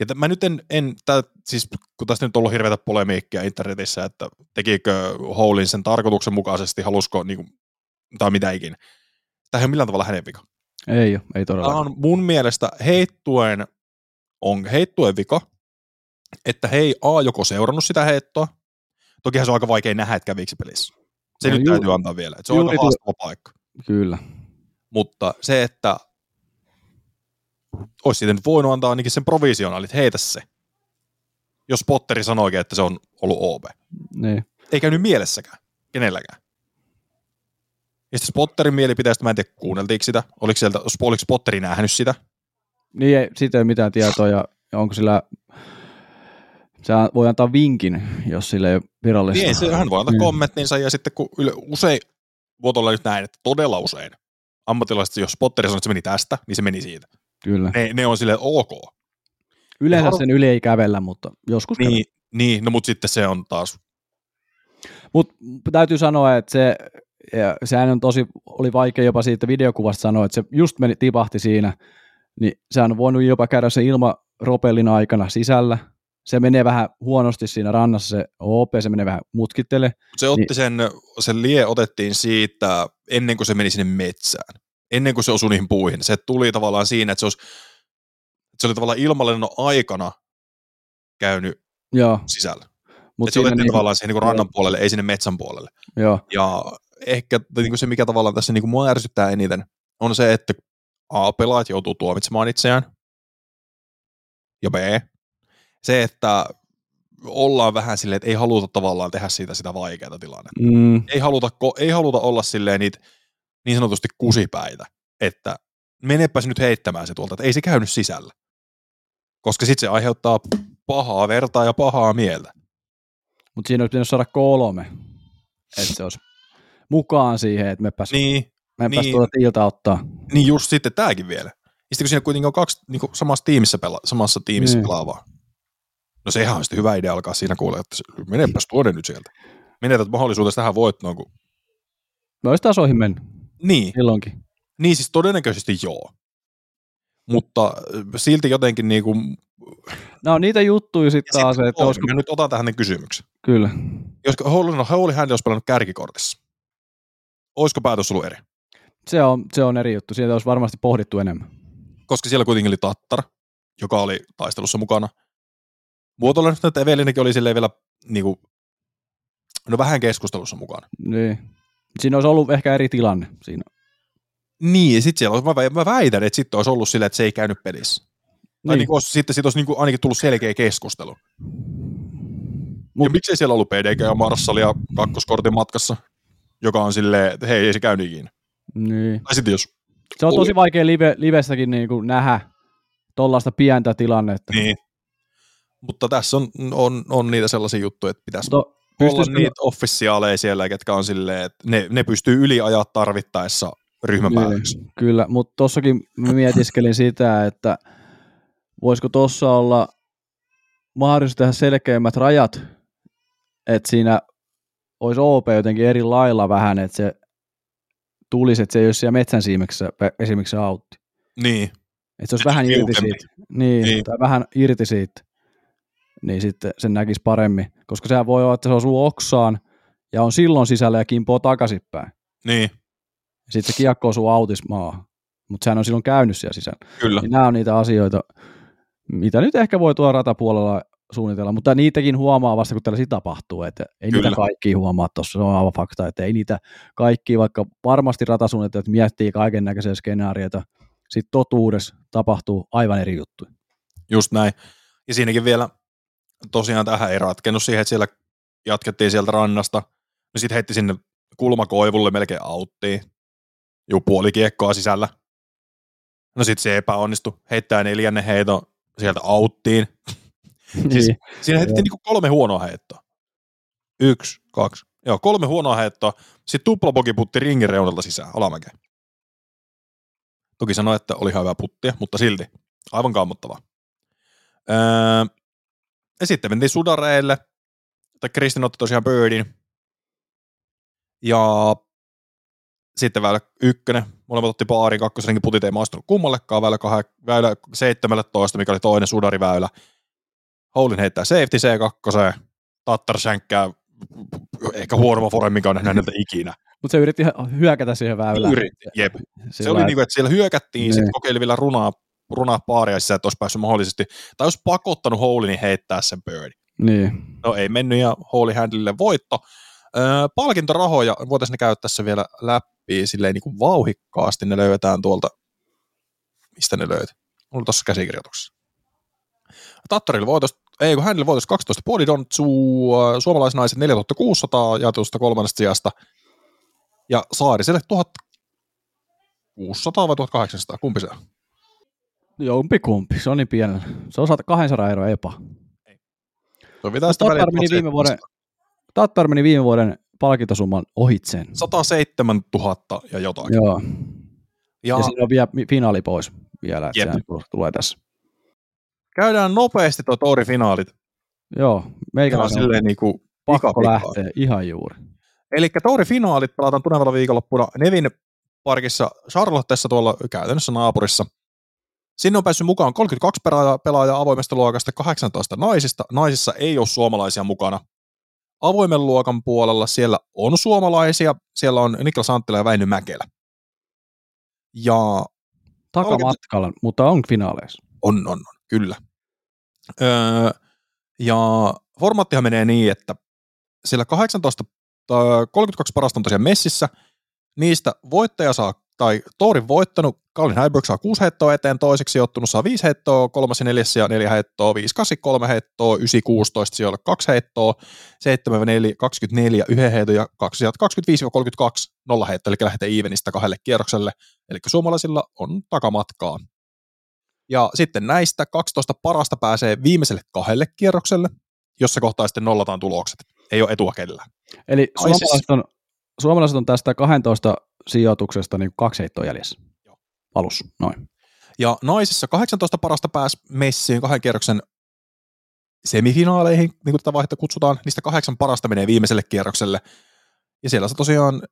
ja t- mä nyt en, en tää, siis kun tästä nyt on ollut hirveätä polemiikkia internetissä, että tekikö Houlin sen tarkoituksen mukaisesti, halusko niinku, tai mitä ikinä. Tämä ei ole millään tavalla hänen vika. Ei ole, ei Tämä todella. on mun mielestä heittuen, on heittuen vika, että he ei A joko seurannut sitä heittoa, tokihan se on aika vaikea nähdä, että käviikö se pelissä. Se No nyt ju- täytyy antaa vielä, että se on juuri aika haastava paikka. Kyllä. Mutta se, että olisi sitten voinut antaa ainakin sen provisionaalin, että heitä se. Jos Potteri sanoikin, että se on ollut OB. Niin. Ei käynyt mielessäkään, kenelläkään. Ja sitten Potterin mielipiteestä, mä en tiedä kuunneltiinko sitä, oliko, sieltä, oliko Potteri nähnyt sitä. Niin ei, siitä ei ole mitään tietoa ja onko sillä, se voi antaa vinkin, jos sillä ei ole virallista. Niin, se, hän voi antaa Niin. kommenttinsa ja sitten kun yle, usein, voit olla nyt näin, että todella usein, ammattilaiset, jos Potteri sanoo, että se meni tästä, niin se meni siitä. Kyllä. Ne, ne on silleen ok. Yleensä Har- sen yli ei kävellä, mutta joskus Niin, niin no mutta sitten se on taas, Mutta täytyy sanoa, että se, ja sehän on tosi, oli vaikea jopa siitä videokuvasta sanoa, että se just meni, tipahti siinä niin sehän on voinut jopa käydä sen ilmaropellin aikana sisällä. Se menee vähän huonosti siinä rannassa, se OP, se menee vähän mutkittele. Se otti sen, sen lie otettiin siitä ennen kuin se meni sinne metsään. Ennen kuin se osui niihin puihin. Se tuli tavallaan siinä, että se, olisi, että se oli tavallaan ilmalennon aikana käynyt Joo. sisällä. Mut se otettiin niinku- tavallaan siihen niin rannan puolelle, ei sinne metsän puolelle. Joo, Ja ehkä niin kuin se, mikä tavallaan tässä niin kuin mua ärsyttää eniten, on se, että A, pelaajat joutuu tuomitsemaan itseään, ja B, se, että ollaan vähän silleen, että ei haluta tavallaan tehdä siitä sitä vaikeaa tilannetta. mm, Ei haluta, ei haluta olla silleen niitä niin sanotusti kusipäitä, että menepäs nyt heittämään se tuolta, että ei se käynyt sisällä. Koska sitten se aiheuttaa pahaa vertaa ja pahaa mieltä. mutta siinä olisi pitänyt saada kolme, että se olisi mukaan siihen, että mepäs, Niin, mepäs niin. tuolta tiiltä ottaa. Niin just sitten tämäkin vielä. Ja sitten kun siinä kuitenkin on kaksi niin kuin samassa tiimissä, pela- samassa tiimissä Niin. pelaavaa. No sehän on sitten hyvä idea alkaa siinä kuulee, että menepäs tuonne nyt sieltä. Menetät mahdollisuutesi tähän voittoon. Kun... Me olisi tasoihin mennyt Niin, silloinkin. niin siis todennäköisesti joo. Mutta äh, silti jotenkin niin kuin... No niitä juttuja sitten taas, että Olisiko... Mä nyt otan tähän ne kysymyksen. kyllä. Jos Holy, no, Holy Hand olisi pelannut kärkikortissa, olisiko päätös ollut eri? Se on, se on eri juttu, siitä olisi varmasti pohdittu enemmän. Koska siellä kuitenkin oli Tattar, joka oli taistelussa mukana. Muotoilen nyt, että Evelinenkin oli silleen vielä niin kuin, no vähän keskustelussa mukana. Niin. Siinä olisi ollut ehkä eri tilanne siinä. Niin, ja sitten siellä olisi, mä vä- mä väitän, että sitten olisi ollut silleen, että se ei käynyt pelissä. Tai Niin. niin. olisi, sitten siitä olisi niin kuin ainakin tullut selkeä keskustelu. Mut-. Ja miksei siellä ollut PDG ja Marssalia kakkoskortin matkassa, joka on silleen, että hei, ei se käynyt ikinä. Niin. Tai sitten jos, Se on tosi vaikea live, livestäkin niin kuin nähdä tuollaista pientä tilannetta. niin. Mutta tässä on, on, on niitä sellaisia juttuja, että pitäisi Mutta olla pystyisikö, niitä officiaaleja siellä, ketkä on silleen, että ne, ne pystyy yliajaa tarvittaessa ryhmän päätöksiä. Kyllä, mutta tossakin mietiskelin sitä, että voisiko tuossa olla mahdollisuus tehdä selkeämmät rajat, että siinä olisi OP jotenkin eri lailla vähän, että se tulisi, että se ei olisi siellä metsän siimeksessä esimerkiksi se autti. Niin, Että se olisi Se vähän irti siitä. Niin, Niin. tai vähän irti siitä. Niin sitten sen näkisi paremmin. Koska sehän voi olla, että se osuu oksaan ja on silloin sisällä ja kimpoo takaisinpäin. niin, sitten se kiekko osuu autismaahan. Mutta sehän on silloin käynyt siellä sisällä. kyllä. Niin nämä on niitä asioita, mitä nyt ehkä voi tuolla ratapuolella suunnitella, mutta niitäkin huomaa vasta, kun tällaisia tapahtuu, että ei Kyllä. niitä kaikki huomaa tuossa, se on aivan fakta, että ei niitä kaikki, vaikka varmasti ratasuunnittelijat miettii kaiken näköisiä skenaarioita, sitten totuudessa tapahtuu aivan eri juttuja. Just näin. Ja siinäkin vielä tosiaan tähän ei ratkennut siihen, että siellä jatkettiin sieltä rannasta. No sitten heitti sinne kulmakoivulle melkein auttiin. Juu, puoli kiekkoa sisällä. No sitten se epäonnistui. Heittää neljännen heiton sieltä auttiin. Siis- Niin. Siinä heitettiin niinku kolme huonoa heittoa. Yksi, kaksi. Joo, kolme huonoa heittoa. Sitten tuplapoki putti ringin reunalta sisään, alamäkeen. Toki sanoi, että oli ihan hyvä puttia, mutta silti. Aivan kammottavaa. Öö, ja sitten mentiin sudareille. Tai Kristin otti tosiaan birdin. Ja sitten väylä ykkönen. Molemmat otti paarin, kakkosrenkin putit ei maistunut kummallekaan. Väylä, kah- väylä 17, mikä oli toinen sudariväylä. Houlin heittää safety C2. Tattar sänkkää ehkä huonomman foren, mikä on nähnyt häneltä ikinä. Mutta se yritti hyökätä siihen väylään. Yritti, jep. Se Sillä oli et- niinku, että siellä hyökättiin, Niin. sitten kokeili vielä runaa, runaa paaria sisään, että olisi päässyt mahdollisesti, tai olisi pakottanut Houlinin heittää sen birdi. Niin. No ei mennyt ja Houli Handlille voitto. Öö, palkintorahoja voitaisiin ne käydä tässä vielä läpi silleen niin kuin vauhikkaasti. Ne löydetään tuolta, mistä ne löytyi? Mulla tuossa käsikirjoituksessa. Tattarille voitos, ei kun Handlille voitos 12 Podidonsu, suomalaisnaiset 4600 jaetusta kolmannesta sijasta. Ja Saariselle 1600 vai 1800, kumpi se on? Jompi kumpi, se on niin pienellä. Se on 100 200 euroa epa. Sovitaan sitä Tattar meni viime vuoden, Tattar meni viime vuoden palkintosumman ohitseen. 107 000 ja jotakin. Joo. Ja, Ja siinä on vielä finaali pois vielä, että tulee tässä. käydään nopeasti tuo Tori-finaalit. Joo, Meillä on meikäläisen silleen niinku pakko pikapikaa. lähteä ihan juuri. Eli Tori-finaalit pelataan tulevalla viikonloppuna Nevin parkissa Charlottessa tuolla käytännössä naapurissa. Sinne on päässyt mukaan 32 pelaajaa, pelaajaa avoimesta luokasta, 18 naisista. Naisissa ei ole suomalaisia mukana. Avoimen luokan puolella siellä on suomalaisia. Siellä on Niklas Anttila ja Väinö Mäkelä. Ja Takamatkalla, mutta on finaaleissa. on, on, on kyllä. Öö, ja formaattihan menee niin, että siellä 18, tai 32 parasta on tosiaan messissä, niistä voittaja saa, tai Tourin voittanut, Colin Heiberg saa 6 heittoa eteen, toiseksi sijoittunut saa 5 heittoa, kolmas ja neljäs ja 4 heittoa, 5 8 3 heittoa, 9 16 sijoille 2 heittoa, 7 4 24 1 heitto ja 2 25-32 nolla heitto, eli lähtee evenistä kahdelle kierrokselle, eli suomalaisilla on takamatkaa. Ja sitten näistä 12 parasta pääsee viimeiselle kahdelle kierrokselle, jossa kohtaa sitten nollataan tulokset. Ei ole etua kellään. Eli Naisissa- suomalaiset on, suomalaiset on tästä 12 sijoituksesta niin kaksi heittoa jäljessä. Joo. Alussa, noin. Ja naisissa 18 parasta pääsi messiin kahden kierroksen semifinaaleihin, niin kuin tätä vaihetta kutsutaan. Niistä kahdeksan parasta menee viimeiselle kierrokselle. Ja siellä se tosiaan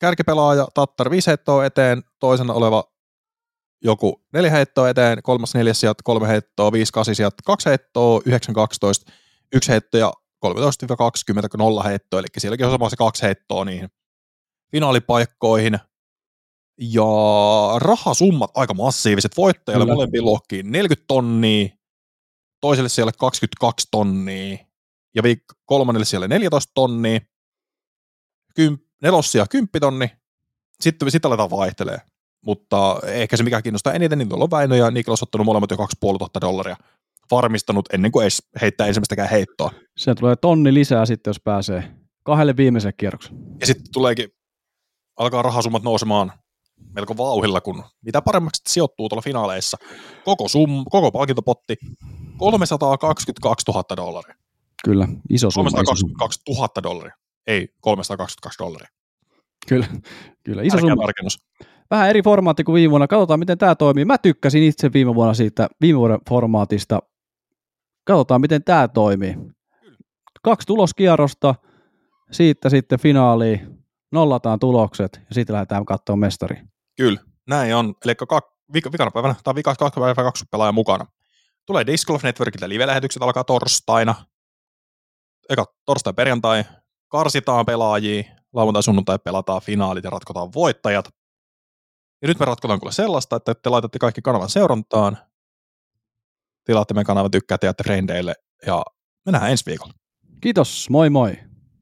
kärkipelaaja Tattar 5 heittoa eteen, toisena oleva joku neljä heittoa eteen, kolmas neljäs sijat, kolme heittoa, viisi kasi sijat, kaksi heittoa, 9 12, yksi heitto ja 13-20 nolla heittoa, eli sielläkin on sama se kaksi heittoa niihin finaalipaikkoihin. Ja rahasummat aika massiiviset voittajalle Kyllä. molempiin luokkiin 40 tonnia, toiselle siellä 22 tonnia ja viik- kolmannelle siellä 14 tonnia, Kym, nelossia 10 tonni, sitten, sitten aletaan vaihtelee. Mutta ehkä se mikä kiinnostaa eniten, niin tuolla on Väinö ja Niklas ottanut molemmat jo 2500 dollaria varmistanut ennen kuin edes heittää ensimmäistäkään heittoa. Se tulee tonni lisää sitten, jos pääsee kahdelle viimeiselle kierrokselle. Ja sitten tuleekin, alkaa rahasummat nousemaan melko vauhilla, kun mitä paremmaksi sijoittuu tuolla finaaleissa. Koko, sum, koko palkintopotti 322 000 dollaria. Kyllä, iso summa. Iso summa. 322 000 dollaria, ei 322 dollaria. Kyllä, kyllä iso summa. tarkennus. Vähän eri formaatti kuin viime vuonna. Katsotaan, miten tämä toimii. Mä tykkäsin itse viime vuonna siitä viime vuoden formaatista. Katsotaan, miten tämä toimii. Kaksi tuloskierrosta, siitä sitten finaaliin, nollataan tulokset ja sitten lähdetään katsomaan mestari. Kyllä, näin on. Eli kak, vik, vikana päivänä, tai vikas kaksi päivää kaksi pelaajaa mukana. Tulee Disc Golf Networkilta live-lähetykset alkaa torstaina. Eka torstai perjantai, karsitaan pelaajia, lauantai sunnuntai pelataan finaalit ja ratkotaan voittajat. Ja nyt me ratkotaan kuule sellaista, että te laitatte kaikki kanavan seurantaan, tilaatte meidän kanavan, tykkäätte, jäätte frendeille ja me nähdään ensi viikolla. Kiitos, moi moi!